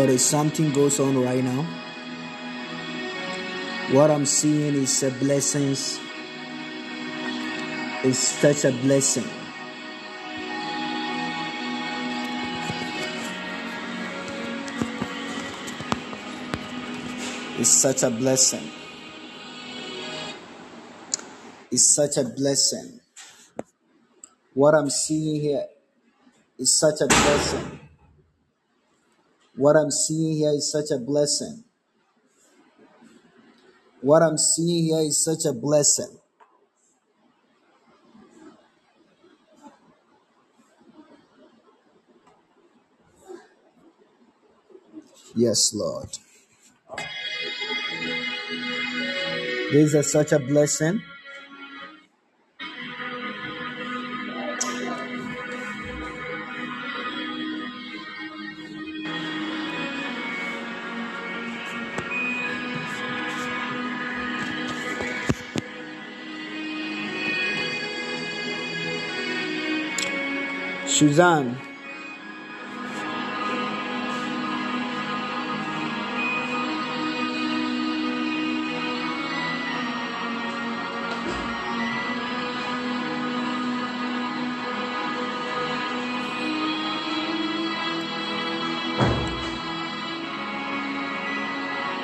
There is something goes on right now. What I'm seeing is a blessing. It's such a blessing. It's such a blessing. It's such a blessing. What I'm seeing here is such a blessing. What I'm seeing here is such a blessing. What I'm seeing here is such a blessing. Yes, Lord. This is such a blessing. Suzanne.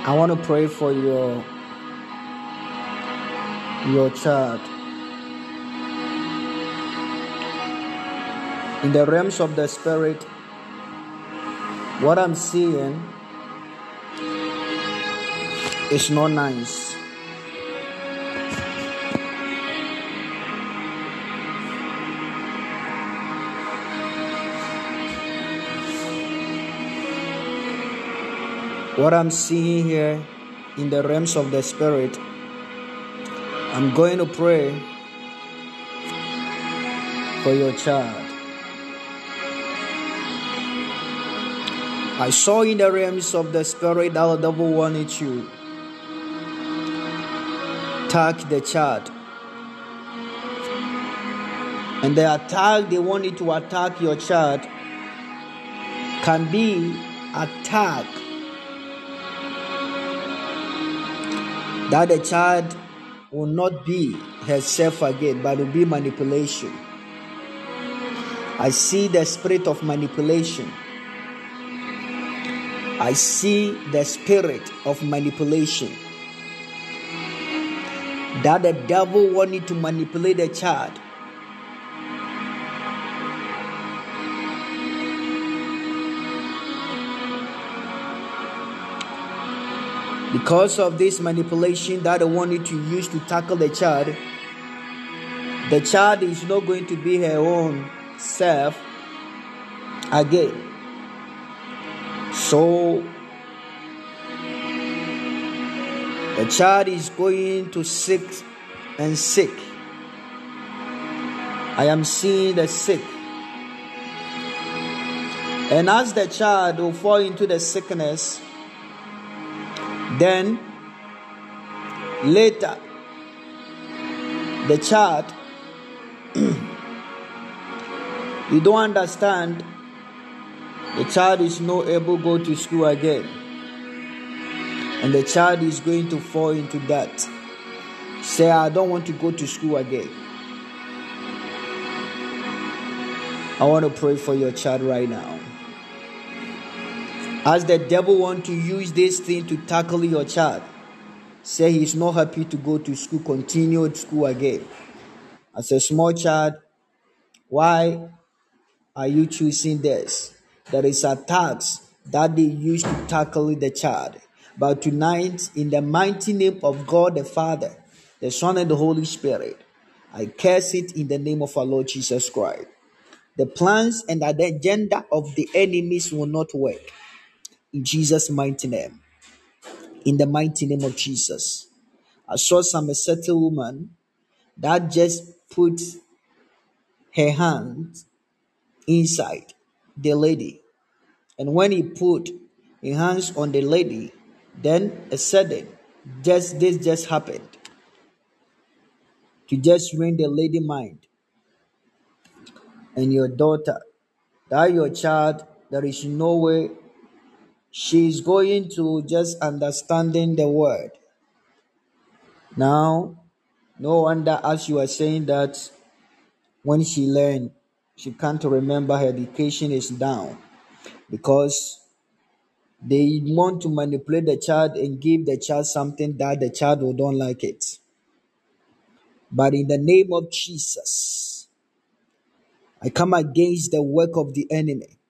I want to pray for your your child. in the realms of the spirit, what I'm seeing is not nice. What I'm seeing here in the realms of the spirit, I'm going to pray for your child. I saw in the realms of the spirit that the devil wanted to attack the child. And the attack they wanted to attack your child can be attack that the child will not be herself again, but will be manipulation. I see the spirit of manipulation. I see the spirit of manipulation. That the devil wanted to manipulate the child. Because of this manipulation that they wanted to use to tackle the child, the child is not going to be her own self again. So the child is going to sick and sick. I am seeing the sick. And as the child will fall into the sickness, then later the child you don't understand the child is not able to go to school again. And the child is going to fall into that say i don't want to go to school again. I want to pray for your child right now. As the devil want to use this thing to tackle your child say he's not happy to go to school continue school again. As a small child why are you choosing this? There is attacks that they use to tackle the child. But tonight, in the mighty name of God the Father, the Son, and the Holy Spirit, I curse it in the name of our Lord Jesus Christ. The plans and the agenda of the enemies will not work. In Jesus' mighty name. In the mighty name of Jesus. I saw some a certain woman that just put her hand inside the lady. And when he put his hands on the lady, then a sudden, just this just happened to just win the lady mind. And your daughter, that your child, there is no way she's going to just understanding the word. Now, no wonder as you are saying that when she learned she can't remember her education is down because they want to manipulate the child and give the child something that the child will don't like it. But in the name of Jesus, I come against the work of the enemy.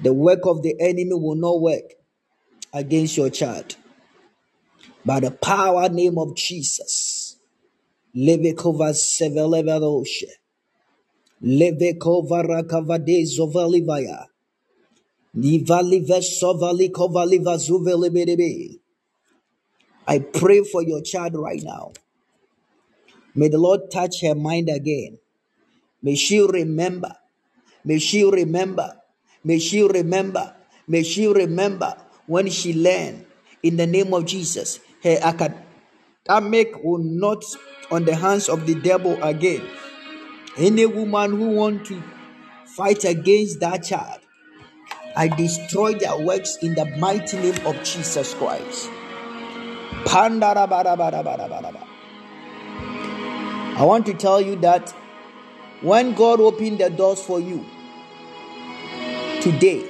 The work of the enemy will not work against your child. By the power name of Jesus. Levekova Sevelevadoshe. I pray for your child right now. May the Lord touch her mind again. May she remember. May she remember. May she remember. May she remember when she learned in the name of Jesus. Her academic will not on the hands of the devil again. Any woman who want to fight against that child, I destroy their works in the mighty name of Jesus Christ. I want to tell you that when God opened the doors for you today,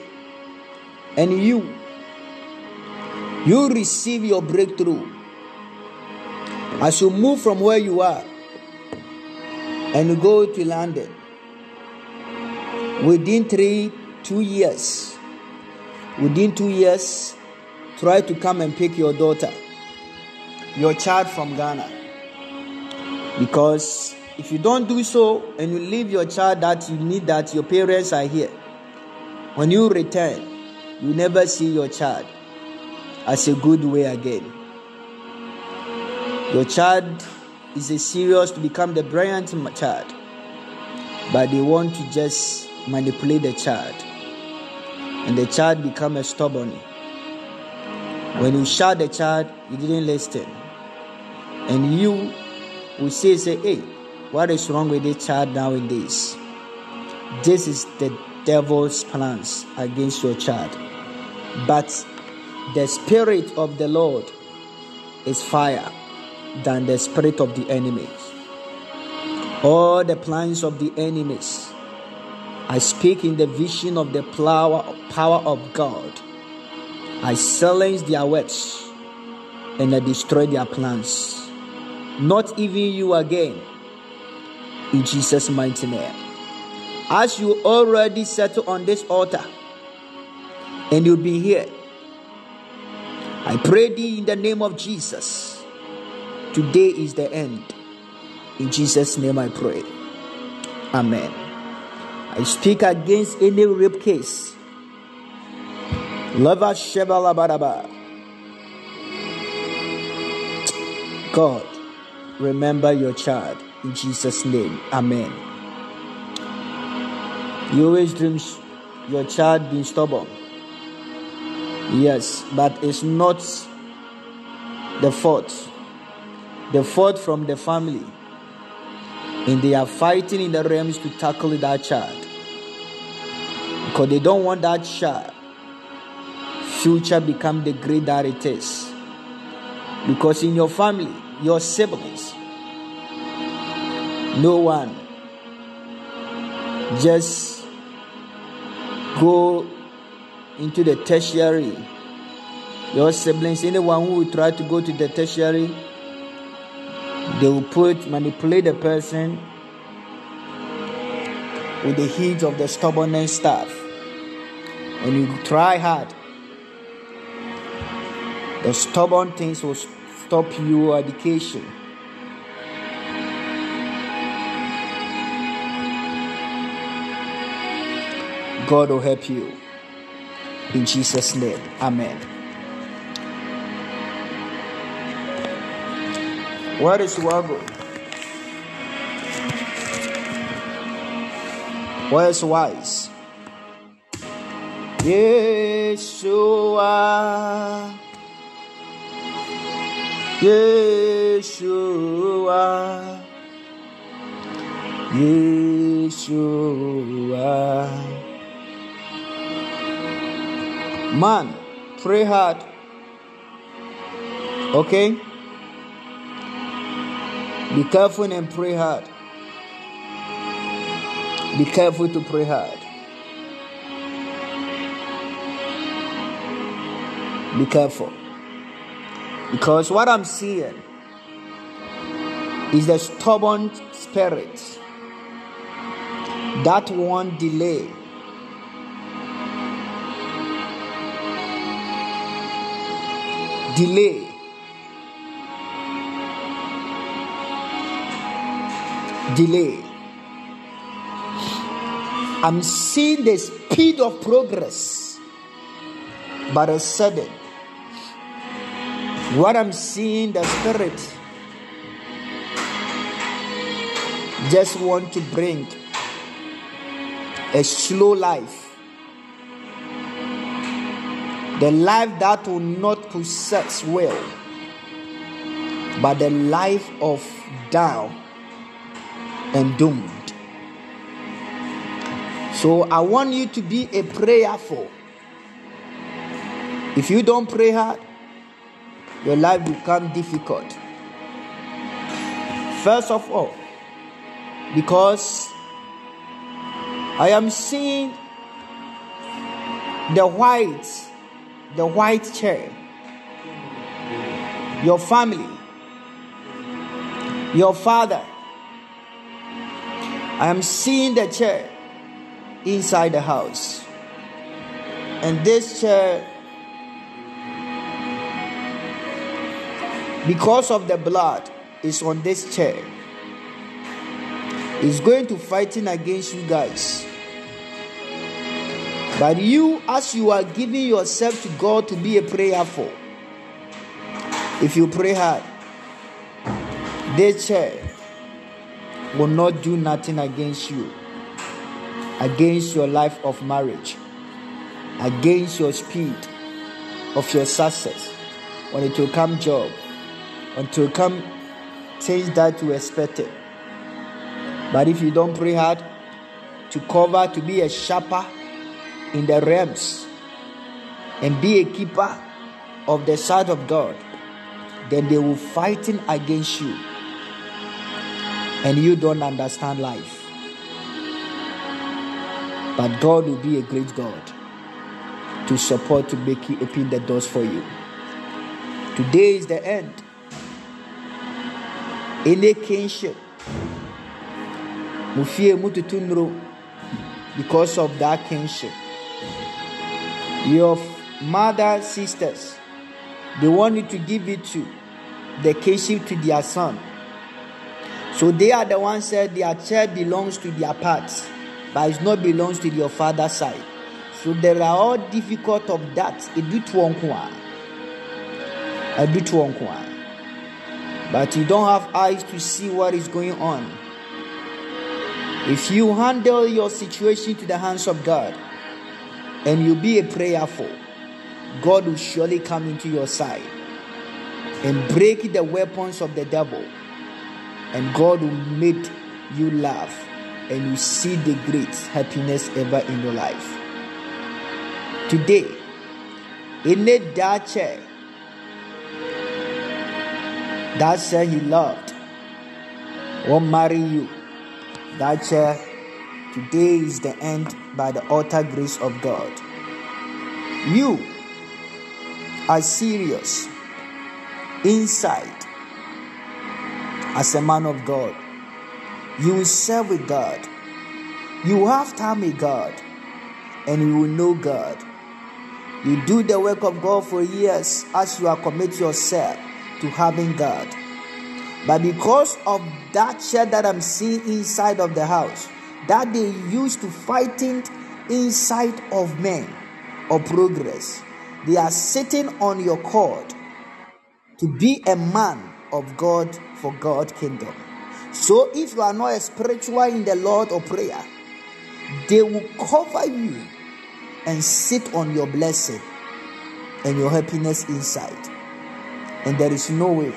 and you you receive your breakthrough as you move from where you are and go to London within three two years within two years try to come and pick your daughter your child from Ghana because if you don't do so and you leave your child that you need that your parents are here when you return you never see your child as a good way again. Your child is a serious to become the brilliant child, but they want to just manipulate the child, and the child become a stubborn. When you shout the child, you didn't listen, and you will say, "Say, hey, what is wrong with the child nowadays?" This is the devil's plans against your child, but the spirit of the Lord is fire than the spirit of the enemies. All the plans of the enemies, I speak in the vision of the power, power of God. I silence their words and I destroy their plans. Not even you again. In Jesus' mighty name. As you already settle on this altar and you'll be here, I pray thee in the name of Jesus Today is the end. In Jesus' name I pray. Amen. I speak against any rape case. Lava Shebalabaraba. God, remember your child. In Jesus' name. Amen. You always dream your child being stubborn. Yes, but it's not the fault the fourth from the family. And they are fighting in the realms to tackle that child. Because they don't want that child future become the great that it is. Because in your family, your siblings, no one just go into the tertiary. Your siblings, anyone who will try to go to the tertiary, they will put manipulate the person with the heat of the stubbornness stuff. When you try hard, the stubborn things will stop your education. God will help you. In Jesus' name. Amen. Where is Wago? Where's Wise? Yeshua. Yeshua. Yeshua. Man, pray hard. Okay? Be careful and pray hard. Be careful to pray hard. Be careful. Because what I'm seeing is the stubborn spirit that won't delay. Delay delay. I'm seeing the speed of progress, but a sudden, what I'm seeing, the spirit just want to bring a slow life. The life that will not possess well, but the life of down and doomed. So I want you to be a prayerful. If you don't pray hard, your life become difficult. First of all, because I am seeing the white, the white chair, your family, your father, I am seeing the chair inside the house. And this chair, because of the blood, is on this chair. Is going to fighting against you guys. But you, as you are giving yourself to God to be a prayerful, If you pray hard, this chair will not do nothing against you, against your life of marriage, against your speed of your success. When it will come job, will come things that you expected. But if you don't pray hard to cover, to be a sharper in the realms, and be a keeper of the side of God, then they will fighting against you. And you don't understand life. But God will be a great God to support to make you open the doors for you. Today is the end. Any kinship. Because of that kinship. Your mother, sisters, they want you to give it to the kinship to their son. So they are the ones said their child belongs to their parts, but it not belongs to your father's side. So there are all difficult of that. But you don't have eyes to see what is going on. If you handle your situation to the hands of God and you be a prayerful, God will surely come into your side and break the weapons of the devil. And God will make you laugh and you see the great happiness ever in your life. Today, in that chair, that chair he loved will marry you. That chair, today is the end by the utter grace of God. You are serious inside as a man of God. You will serve with God. You will have time with God and you will know God. You do the work of God for years as you are commit yourself to having God. But because of that chair that I'm seeing inside of the house, that they used to fighting inside of men or progress, they are sitting on your cord to be a man of God for God kingdom. So if you are not a spiritual in the Lord or prayer, they will cover you and sit on your blessing and your happiness inside. And there is no way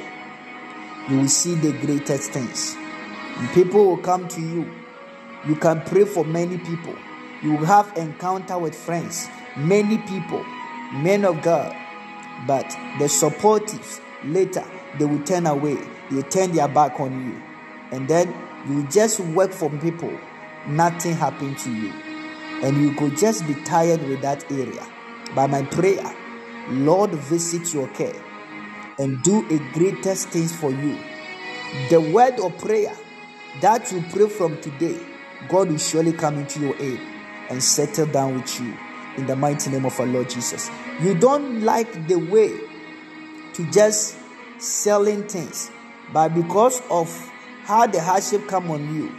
you will see the greatest things. And people will come to you. You can pray for many people. You will have encounter with friends, many people, men of God. But the supportives later they will turn away. They turn their back on you. And then you just work for people. Nothing happened to you. And you could just be tired with that area. By my prayer, Lord, visit your care and do a greatest things for you. The word of prayer that you pray from today, God will surely come into your aid and settle down with you in the mighty name of our Lord Jesus. You don't like the way to just selling things, but because of how the hardship come on you,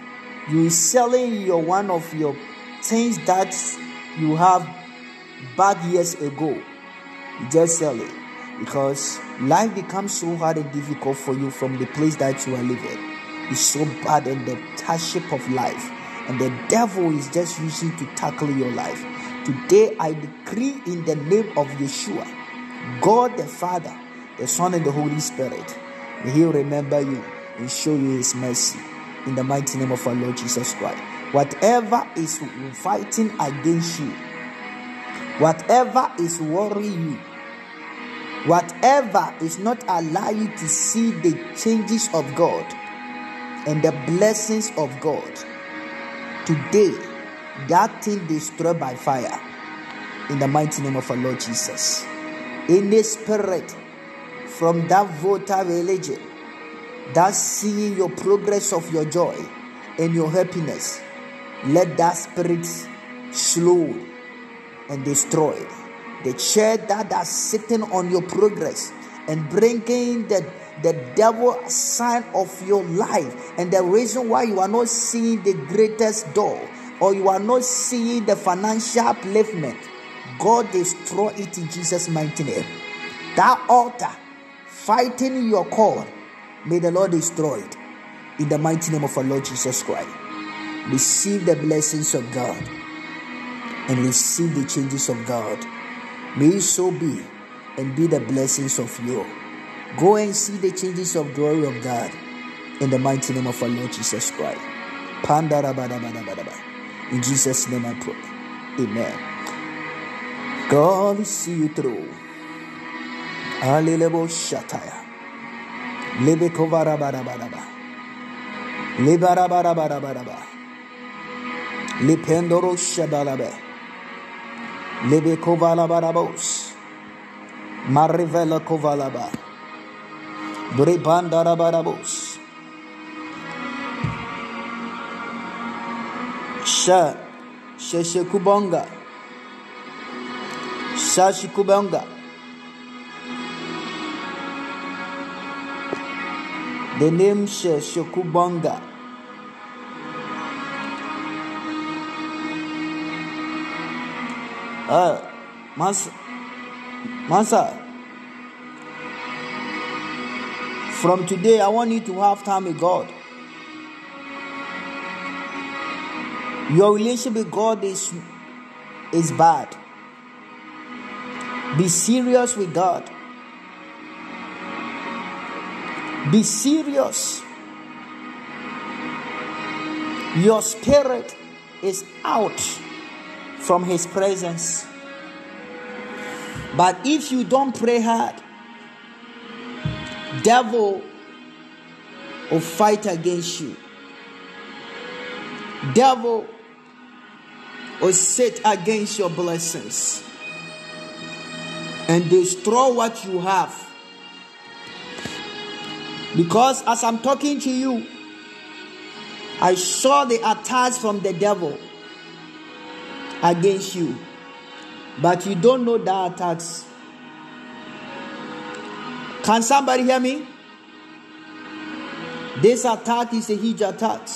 you selling your one of your things that you have back years ago. You just sell it because life becomes so hard and difficult for you from the place that you are living. It's so bad and the hardship of life, and the devil is just using to tackle your life. Today I decree in the name of Yeshua, God the Father, the Son, and the Holy Spirit, may He remember you and show you His mercy in the mighty name of our Lord Jesus Christ. Whatever is fighting against you, whatever is worrying you, whatever is not allowing you to see the changes of God and the blessings of God, today that thing destroyed by fire in the mighty name of our Lord Jesus. Any spirit from that voter religion that's seeing your progress of your joy and your happiness, let that spirit slow and destroy. The chair that are sitting on your progress and bringing the the devil sign of your life and the reason why you are not seeing the greatest door or you are not seeing the financial upliftment god destroy it in jesus mighty name. That altar fighting your call, may the Lord destroy it. In the mighty name of our Lord Jesus Christ. Receive the blessings of God and receive the changes of God. May it so be and be the blessings of you. Go and see the changes of glory of God in the mighty name of our Lord Jesus Christ. In Jesus' name I pray. Amen. God will see you through. Alilebo shataya. Lebe kovara barabaraba. Libara barabaraba. Lipendoro shabalabe. Lebe kovala barabos. Marivela kovalaba. Bribandara barabos. Sha. Sheshe kubonga. The name Sheshe kubonga. Uh, Mas, Masa, from today, I want you to have time with God. Your relationship with God is, is bad. Be serious with God. Be serious. Your spirit is out from his presence. But if you don't pray hard, devil will fight against you. Devil will sit against your blessings and destroy what you have. Because as I'm talking to you, I saw the attacks from the devil against you, but you don't know the attacks. Can somebody hear me? This attack is a huge attack.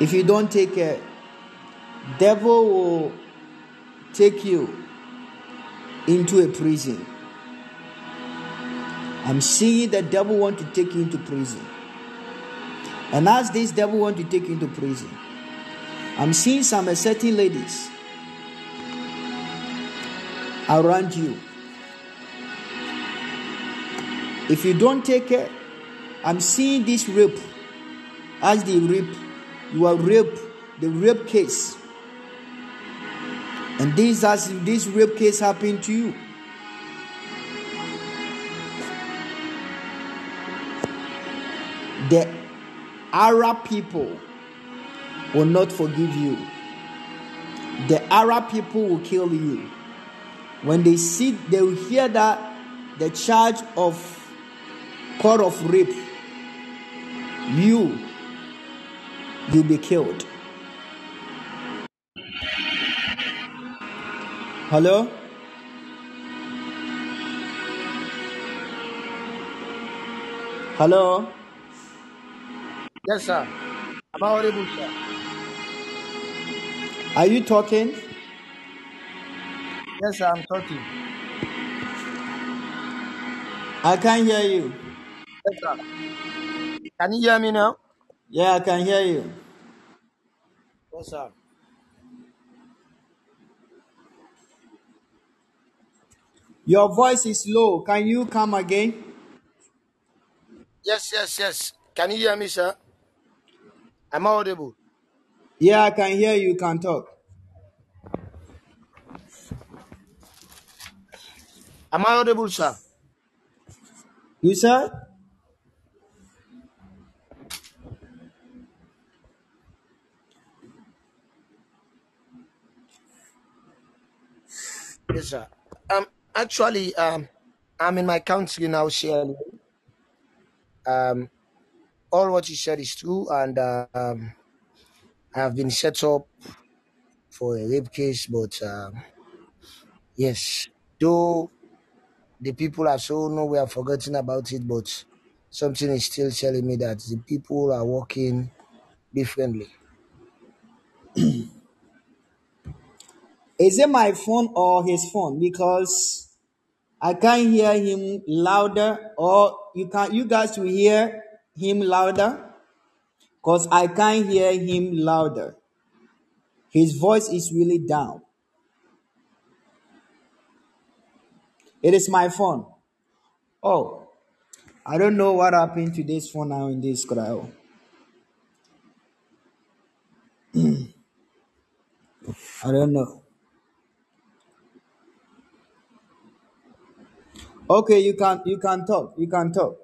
If you don't take care, devil will take you into a prison. I'm seeing the devil want to take you into prison. And as this devil want to take you into prison, I'm seeing some certain ladies around you. If you don't take care, I'm seeing this rape as the rape, you are rape, the rape case. And this as this rape case happened to you. The Arab people will not forgive you. The Arab people will kill you. When they see, they will hear that the charge of court of rape, you, you'll be killed. Hello? Hello? Yes, sir. I'm audible, sir. Are you talking? Yes, sir. I'm talking. I can't hear you. Yes, sir. Can you hear me now? Yeah, I can hear you. Yes, sir. Your voice is low. Can you come again? Yes, yes, yes. Can you hear me, sir? I'm audible. Yeah, I can hear you. Can talk. Am I audible, sir? You sir? Yes, sir. Actually, um, I'm in my country now, Shirley. Um, all what you said is true, and uh, um, I have been set up for a rape case, but um, yes, though the people are so nowhere forgotten about it, but something is still telling me that the people are working differently. Is it my phone or his phone? Because I can't hear him louder, or you can you guys will hear him louder. Because I can't hear him louder. His voice is really down. It is my phone. Oh, I don't know what happened to this phone now in this crowd. Oh. I don't know. Okay, you can you can talk. You can talk.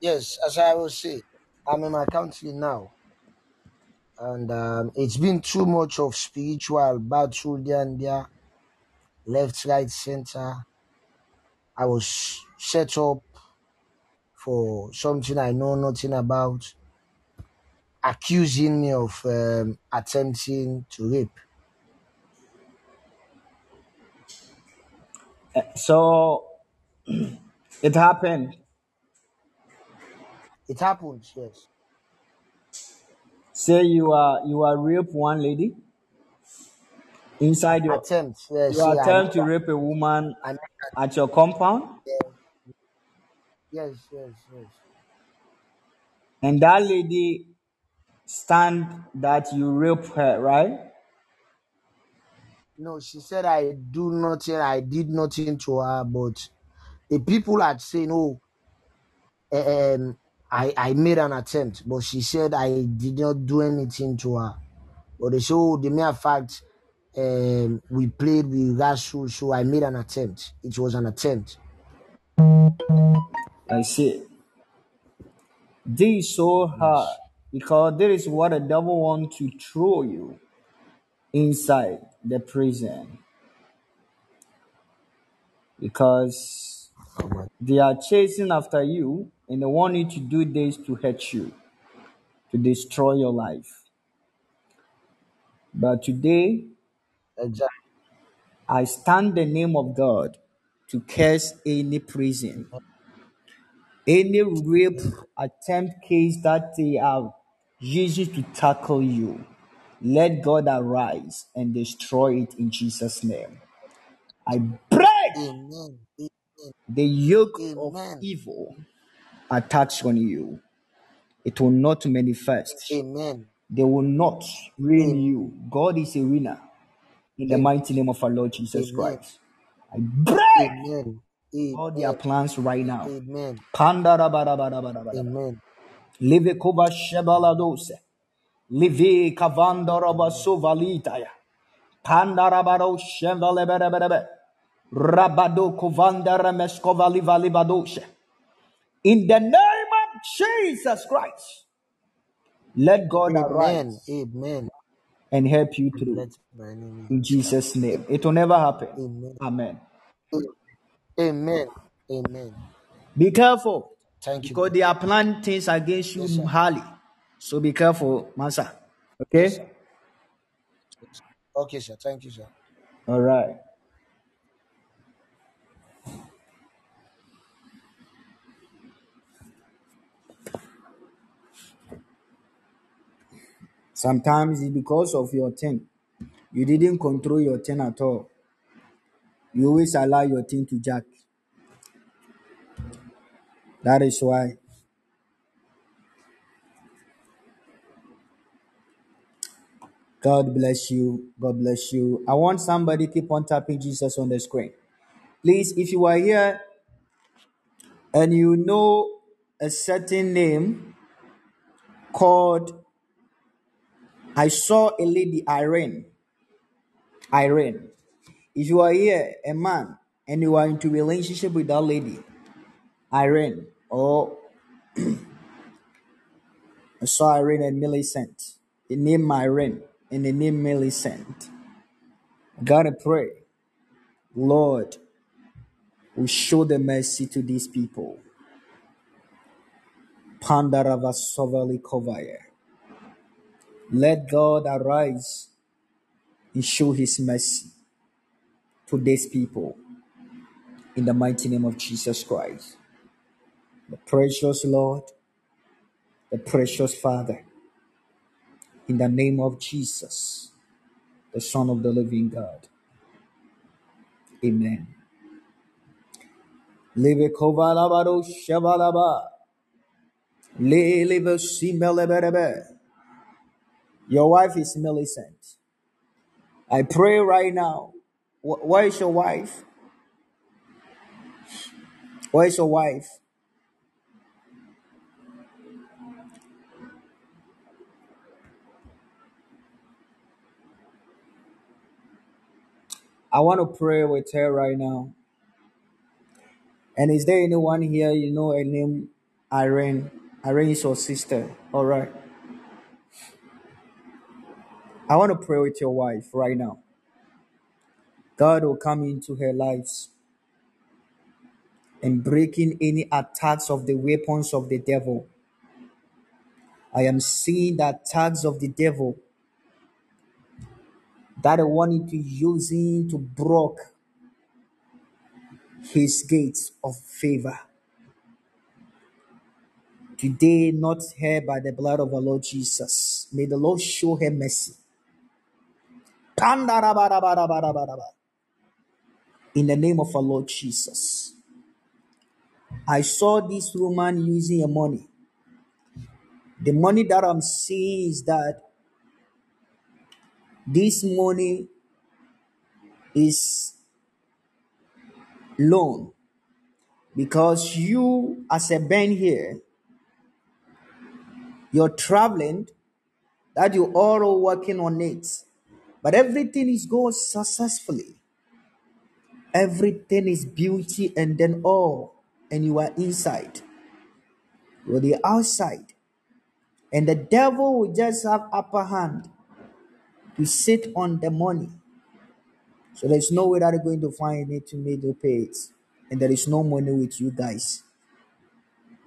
Yes, as I will say, I'm in my country now, and um, it's been too much of spiritual battle there and there, left, right, center. I was set up for something I know nothing about, accusing me of um, attempting to rape. So it happened. It happened, yes. Say you are you are rape one lady inside your Attempt, yes. you Yeah, I attempt to rape a woman I made, at your compound, yes, yes, yes. and that lady stand that you rape her, right? No, she said I do nothing, I did nothing to her, but the people had oh, eh, um, I, I made an attempt, but she said I did not do anything to her. But they show the mere fact um, we played with Rasu, so I made an attempt. It was an attempt. I see. So hard Yes. because this is what the devil wants to throw you inside the prison because they are chasing after you and they want you to do this to hurt you, to destroy your life. But today, Exactly. I stand the name of God to curse any prison, any rape attempt case that they are using to tackle you. Let God arise and destroy it in Jesus' name. I break Amen. the yoke of Amen. evil attached on you. It will not manifest. Amen. They will not ruin you. God is a winner. In the mighty name of our Lord Jesus. Christ. I break Amen. all their plans right now. Amen. Amen. Live kova shebaladose. Live kavandaraba sovalitaya. Pandarabaro shevaleberebere. Rabado kovandara meskovali valibadoshe. In the name of Jesus Christ, let God Amen. arise Amen. and help you through. Let my name In Jesus' name. It will never happen. Amen. Amen. Amen. Amen. Be careful Thank you. because they are planning things against you sir. highly. So be careful, Masa. Yes, Okay? sir. Okay, sir. Thank you, sir. All right. Sometimes it's because of your thing. You didn't control your thing at all. You always allow your thing to jack. That is why. God bless you. God bless you. I want somebody keep on tapping Jesus on the screen. Please, if you are here and you know a certain name called, I saw a lady, Irene. Irene. If you are here, a man, and you are into relationship with that lady, Irene, or I saw Irene and Millicent, the name Irene and the name Millicent. God, I pray, Lord, will show the mercy to these people. Pandarava Sovali Kovaya. Let God arise and show his mercy to these people in the mighty name of Jesus Christ. The precious Lord, the precious Father, In the name of Jesus, the Son of the living God. Amen. Your wife is Millicent. I pray right now. Wh- Where is your wife? Where is your wife? I want to pray with her right now. And is there anyone here you know a name Irene? Irene is your sister. All right. I want to pray with your wife right now. God will come into her lives and breaking any attacks of the weapons of the devil. I am seeing the attacks of the devil that I wanted to use him to block his gates of favor. Today, not her by the blood of our Lord Jesus. May the Lord show her mercy. In the name of our Lord Jesus. I saw this woman using her money. The money that I'm seeing is that this money is loan. Because you as a band here you're traveling that you all working on it. But everything is going successfully. Everything is beauty and then all and you are inside. You're the outside. And the devil will just have upper hand to sit on the money so there's no way that you're going to find it to make you pay it and there is no money with you guys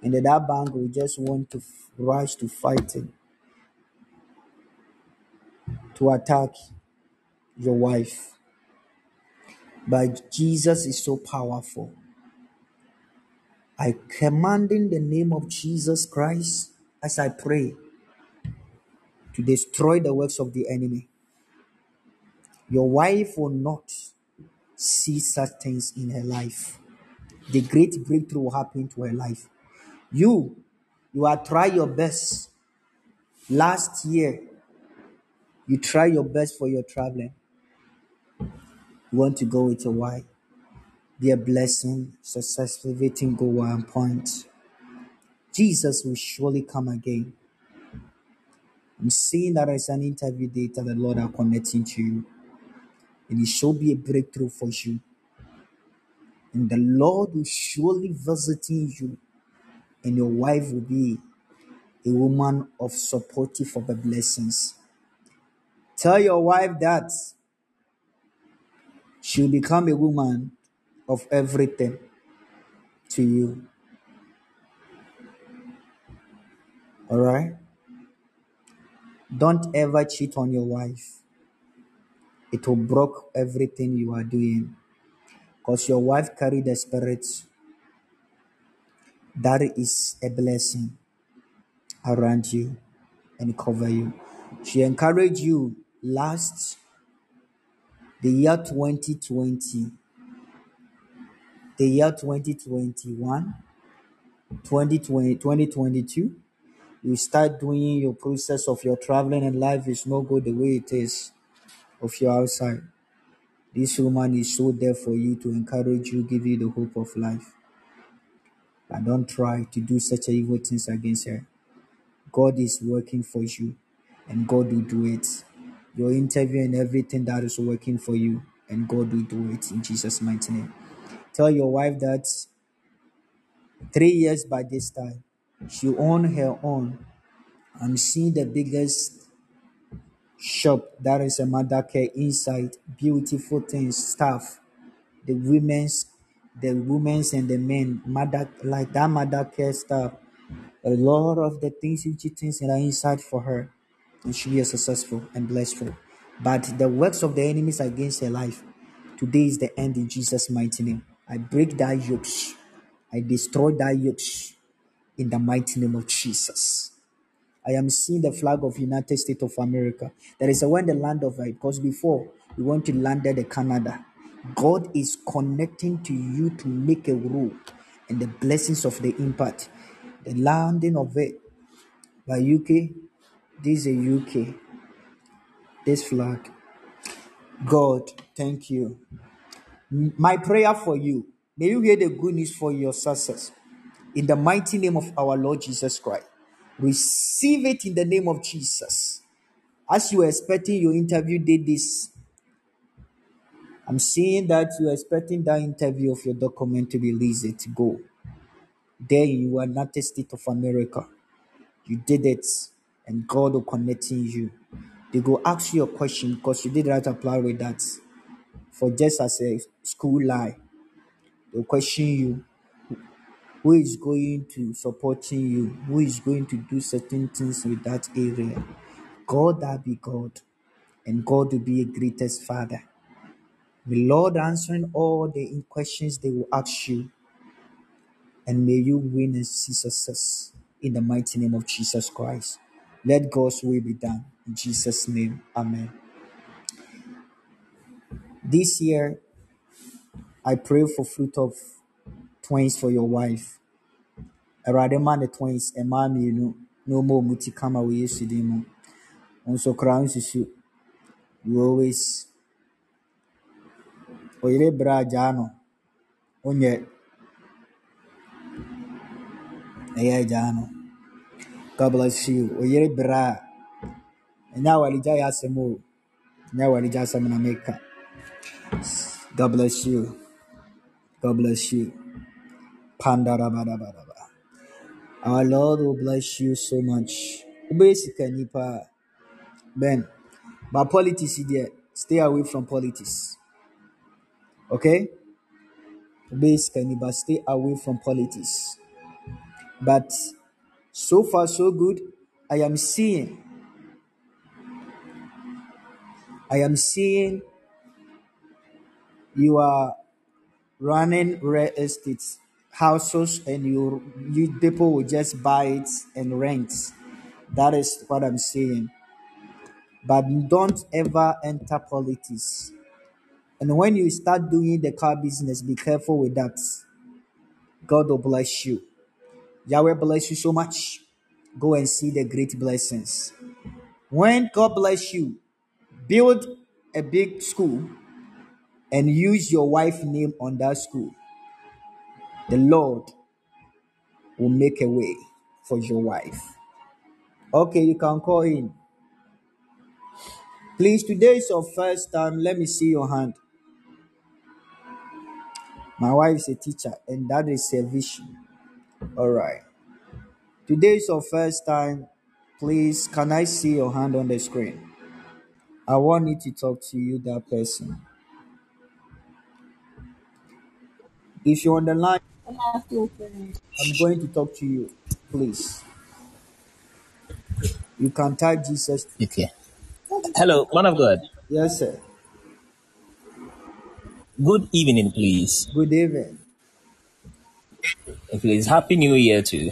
and that bank will just want to rush to fighting to attack your wife. But Jesus is so powerful. I command in the name of Jesus Christ as I pray to destroy the works of the enemy. Your wife will not see such things in her life. The great breakthrough will happen to her life. You, you are try your best. Last year, you try your best for your traveling. You want to go with your wife. Be a blessing, successful, everything go one point. Jesus will surely come again. I'm seeing that as an interview data the Lord are connecting to you. And it shall be a breakthrough for you. And the Lord will surely visit you. And your wife will be a woman of supportive of the blessings. Tell your wife that she'll become a woman of everything to you. All right? Don't ever cheat on your wife. It will break everything you are doing. Because your wife carry the spirit. That is a blessing around you and cover you. She encouraged you last the year 2020, the year 2021, 2020, 2022. You start doing your process of your traveling and life is not good the way it is of your outside. This woman is so there for you to encourage you, give you the hope of life. But don't try to do such evil things against her. God is working for you and God will do it. Your interview and everything that is working for you and God will do it in Jesus' mighty name. Tell your wife that three years by this time, she own her own. I'm seeing the biggest shop that is a mother care inside, beautiful things, stuff. The women's, the women's and the men, mother like that mother care stuff. A lot of the things which things that are inside for her, and she a successful and blessed. But the works of the enemies against her life, today is the end in Jesus' mighty name. I break that yokes. I destroy that yokes in the mighty name of Jesus. I am seeing the flag of United States of America. That is when the land of it, because before we want to land at Canada. God is connecting to you to make a rule and the blessings of the impact. The landing of it by UK. This is UK. This flag. God, thank you. My prayer for you. May you hear the good news for your success. In the mighty name of our Lord Jesus Christ. Receive it in the name of Jesus. As you were expecting your interview did this, I'm seeing that you are expecting that interview of your document to be released. It go. There you are not a state of America. You did it, and God will connecting you. They go ask you a question because you did not apply with that for just as a school lie. They'll question you who is going to supporting you, who is going to do certain things with that area. God that be God, and God will be a greatest Father. May Lord answering all the questions they will ask you, and may you win and see success in the mighty name of Jesus Christ. Let God's will be done in Jesus' name. Amen. This year, I pray for fruit of twins for your wife. Awurade ma ne twins mmaa mmienu na ɔma wɔn ti kama wɔ Yesu din mu. Nso kora nsusu. You always ɔyere berɛ a gyaa no. Wonyɛ ɛyɛ gyaa no. God bless you. Ɔyere berɛ a ɛnyɛ awaregya yɛ asɛm o. Ɛnyɛ awaregya asɛm na meka. God bless you. God bless you. Pandarabadabadaba. Our Lord will bless you so much. Sikani. Ben, but politics deɛ, stay away from politics. Okay? Sikani but stay away from politics. But so far so good. I am seeing, I am seeing you are running real estate houses and you you people will just buy it and rent. That is what I'm saying. But don't ever enter politics. And when you start doing the car business, be careful with that. God will bless you. Yahweh bless you so much. Go and see the great blessings. When God bless you, build a big school and use your wife name on that school. The Lord will make a way for your wife. Okay, you can call in. Please, today is your first time. Let me see your hand. My wife is a teacher, and that is a vision. All right. Today is your first time. Please, can I see your hand on the screen? I want you to talk to you, that person. If you're on the line, I'm going to talk to you. Please. You can type Jesus. Okay. Hello, man of God. Yes, sir. Good evening, please. Good evening. Please, Happy New Year too.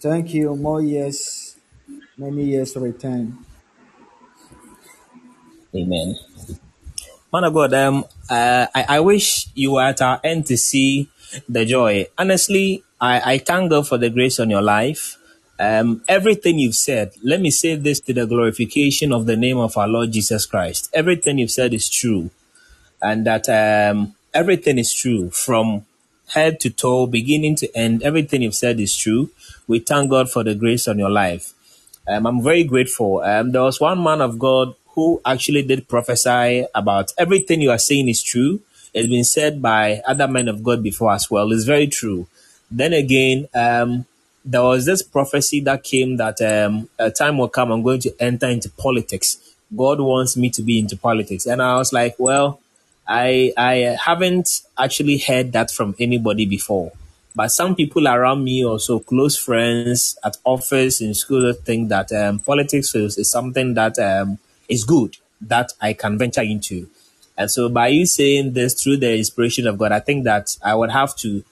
Thank you. More years, many years return. Amen. Man of God, um, uh, I, I wish you were at our end to see the joy. Honestly, I, I thank God for the grace on your life. Um, everything you've said, let me say this to the glorification of the name of our Lord Jesus Christ. Everything you've said is true. and that um, everything is true from head to toe, beginning to end. Everything you've said is true. We thank God for the grace on your life. Um, I'm very grateful. Um, there was one man of God who actually did prophesy about everything you are saying is true. It's been said by other men of God before as well. It's very true. Then again, um, there was this prophecy that came that um, a time will come, I'm going to enter into politics. God wants me to be into politics. And I was like, well, I I haven't actually heard that from anybody before. But some people around me, also close friends at office in school, think that um, politics is, is something that um, is good that I can venture into. And so, by you saying this through the inspiration of God, I think that I would have to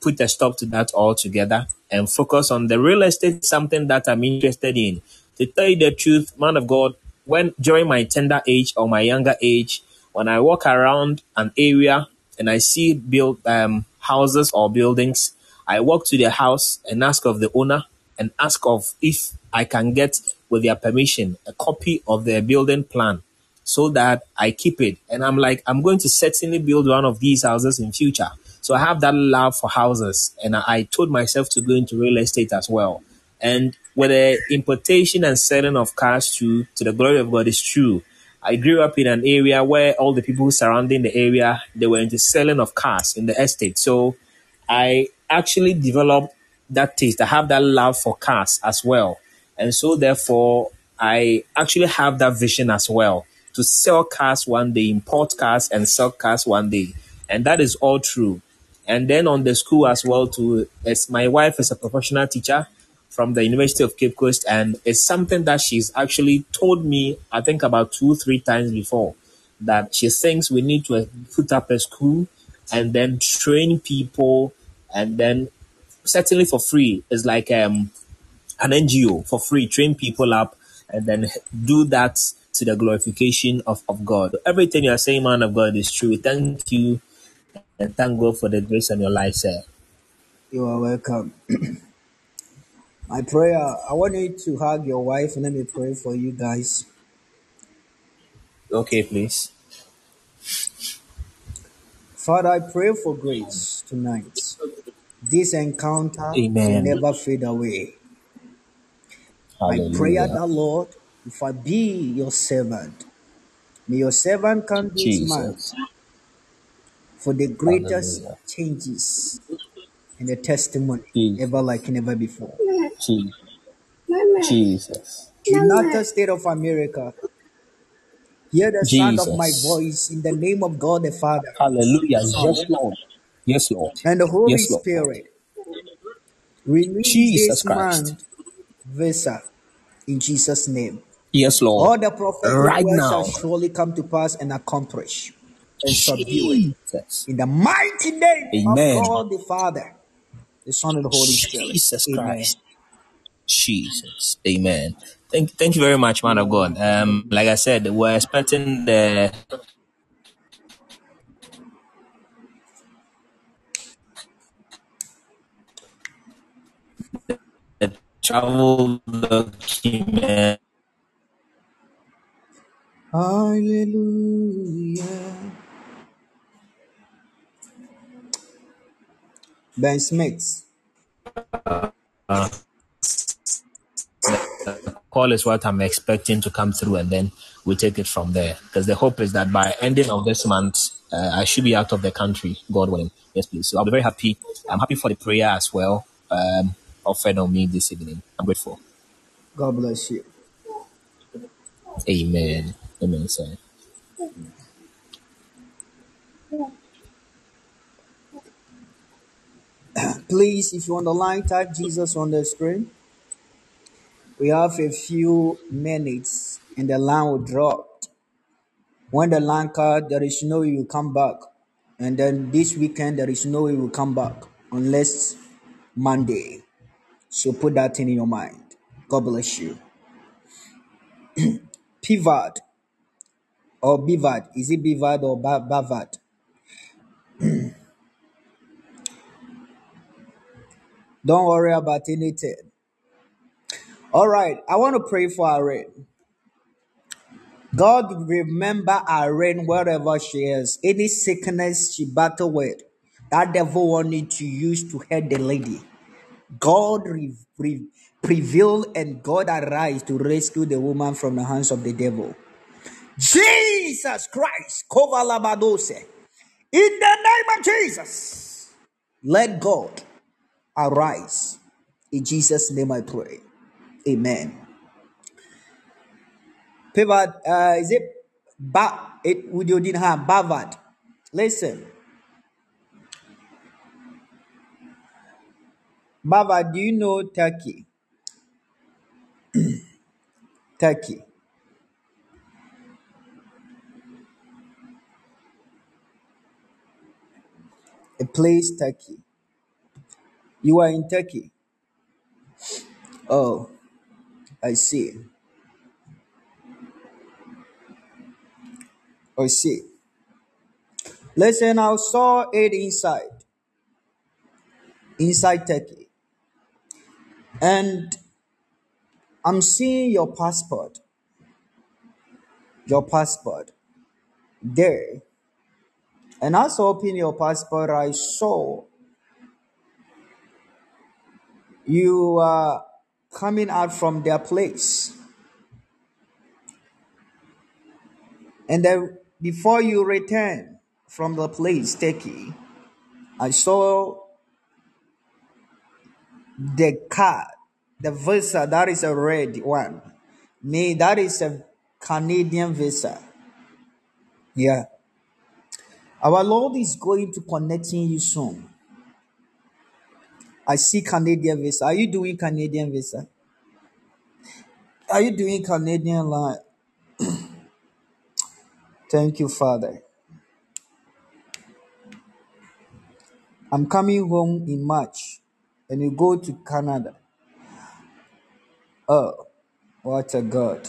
put a stop to that altogether and focus on the real estate, something that I'm interested in. To tell you the truth, man of God, when during my tender age or my younger age, when I walk around an area and I see built um, houses or buildings, I walk to the house and ask of the owner and ask of if I can get, with their permission, a copy of their building plan so that I keep it. And I'm like, I'm going to certainly build one of these houses in future. So I have that love for houses, and I, told myself to go into real estate as well. And the importation and selling of cars to to the glory of God is true. I grew up in an area where all the people surrounding the area they were into selling of cars in the estate. So I actually developed that taste. I have that love for cars as well. And so therefore I actually have that vision as well to sell cars one day, import cars and sell cars one day. And that is all true. And then on the school as well too, as my wife is a professional teacher from the University of Cape Coast and it's something that she's actually told me I think about two, three times before that she thinks we need to put up a school and then train people and then certainly for free is like um an NGO for free, train people up and then do that to the glorification of, of God. Everything you are saying, man of God, is true. Thank you and thank God for the grace on your life, sir. You are welcome. My prayer, I want you to hug your wife and let me pray for you guys. Okay, please. Father, I pray for grace tonight. This encounter will Amen. never fade away. My prayer Hallelujah. that Lord, if I be your servant, may your servant come this month Jesus. for the greatest Hallelujah. changes and the testimony Jesus. ever like never before. Je- Jesus. United States of America, hear the sound of my voice in the name of God the Father, Hallelujah. Yes, Lord. Yes, Lord. and the Holy Yes, Lord. Spirit. Release Jesus this Christ. month visa in Jesus' name. Yes, Lord. All the prophetic Right words shall now. surely come to pass and accomplish and subdue it. In the mighty name of Amen. God the Father, the Son, and the Holy Spirit. Jesus Amen. Christ. Jesus. Amen. Thank, thank you very much, man of God. Um, like I said, we're expecting the, the travel document. Hallelujah. Ben Smith. Call is what I'm expecting to come through, and then we take it from there. Because the hope is that by ending of this month, uh, I should be out of the country, God willing. Yes, please. So I'll be very happy. I'm happy for the prayer as well. Um, offered on me this evening. I'm grateful. God bless you. Amen. Amen. Please, if you're on the line, type Jesus on the screen. We have a few minutes and the line will drop. When the line cut, there is no way you come back. And then this weekend, there is no way you will come back unless Monday. So put that in your mind. God bless you. Pivot or Bivad. Is it Bivad or ba-? Don't worry about anything. All right, I want to pray for Irene. God remember Irene wherever she is. Any sickness she battle with, that devil wanted to use to hurt the lady. God re- re- prevail and God arise to rescue the woman from the hands of the devil. Jesus Christ, Kovalabadose. In the name of Jesus, let God arise. In Jesus' name I pray. Amen. Pivot, uh, is it ba it would you didn't have Bavad? Listen, Bavad, do you know Turkey? Turkey. A place Turkey. You are in Turkey. Oh, I see. I see. Listen, I saw it inside, inside Turkey. And I'm seeing your passport, your passport there. And as I your passport, I saw you are coming out from their place. And then before you return from the place, Turkey, I saw the car, the visa, that is a red one. Me, that is a Canadian visa. Yeah. Our Lord is going to connecting you soon. I see Canadian visa. Are you doing Canadian visa? Are you doing Canadian line? Thank you, Father. I'm coming home in March and you go to Canada. Oh, what a God.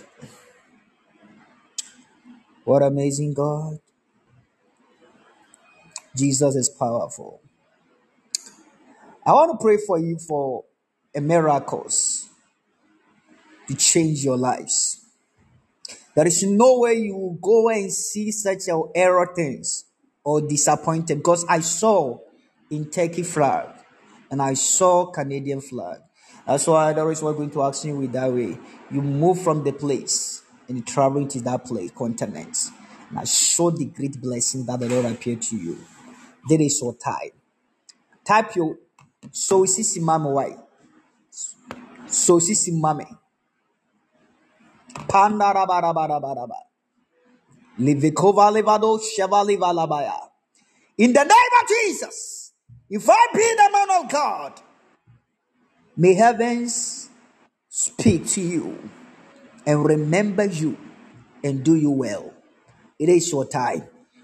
What amazing God. Jesus is powerful. I want to pray for you for a miracles to change your lives. There is no way you will go and see such a error things or disappointed because I saw in Turkey flag and I saw Canadian flag. That's why there is what going to ask you with that way. You move from the place and you travel to that place, continent. And I saw the great blessing that the Lord appeared to you. There is your time. Type your so sisi mama why. So sisi mame. Pandarabarabaraba. Livikova levado shevali. In the name of Jesus, if I be the man of God, may heavens speak to you and remember you and do you well. It is your time.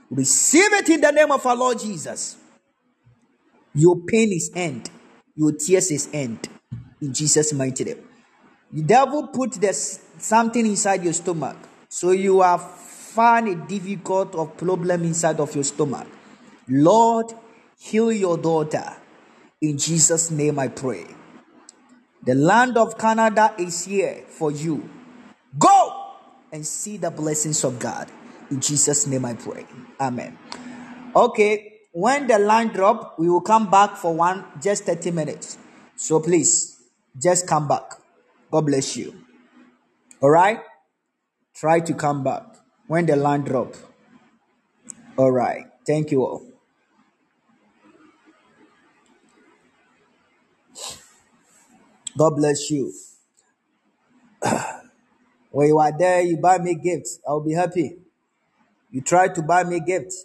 Receive it in the name of our Lord Jesus. Your pain is end. Your tears is end. In Jesus' mighty name. The devil put this something inside your stomach. So you have found a difficult of problem inside of your stomach. Lord, heal your daughter. In Jesus' name I pray. The land of Canada is here for you. Go and see the blessings of God. In Jesus' name I pray. Amen. Okay, when the line drop, we will come back for one just 30 minutes. So please, just come back. God bless you. All right? Try to come back when the line drop. All right. Thank you all. God bless you. when you are there, you buy me gifts. I'll be happy. You try to buy me gifts.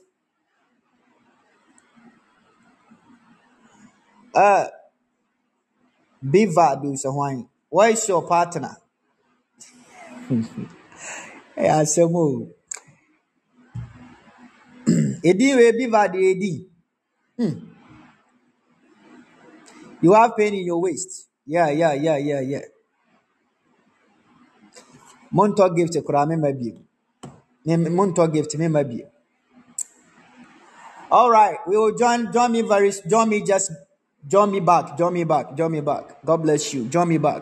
Uh, Beaver do so wine. Where is your partner? Hey, Asemu. Edi we Beaver the Edi. You have pain in your waist. Yeah, yeah, yeah, yeah, yeah. Monto gift kura me mabi. Me. All right, we will join. Join me very. Join me just. Join me back. Join me back. Join me back. God bless you. Join me back.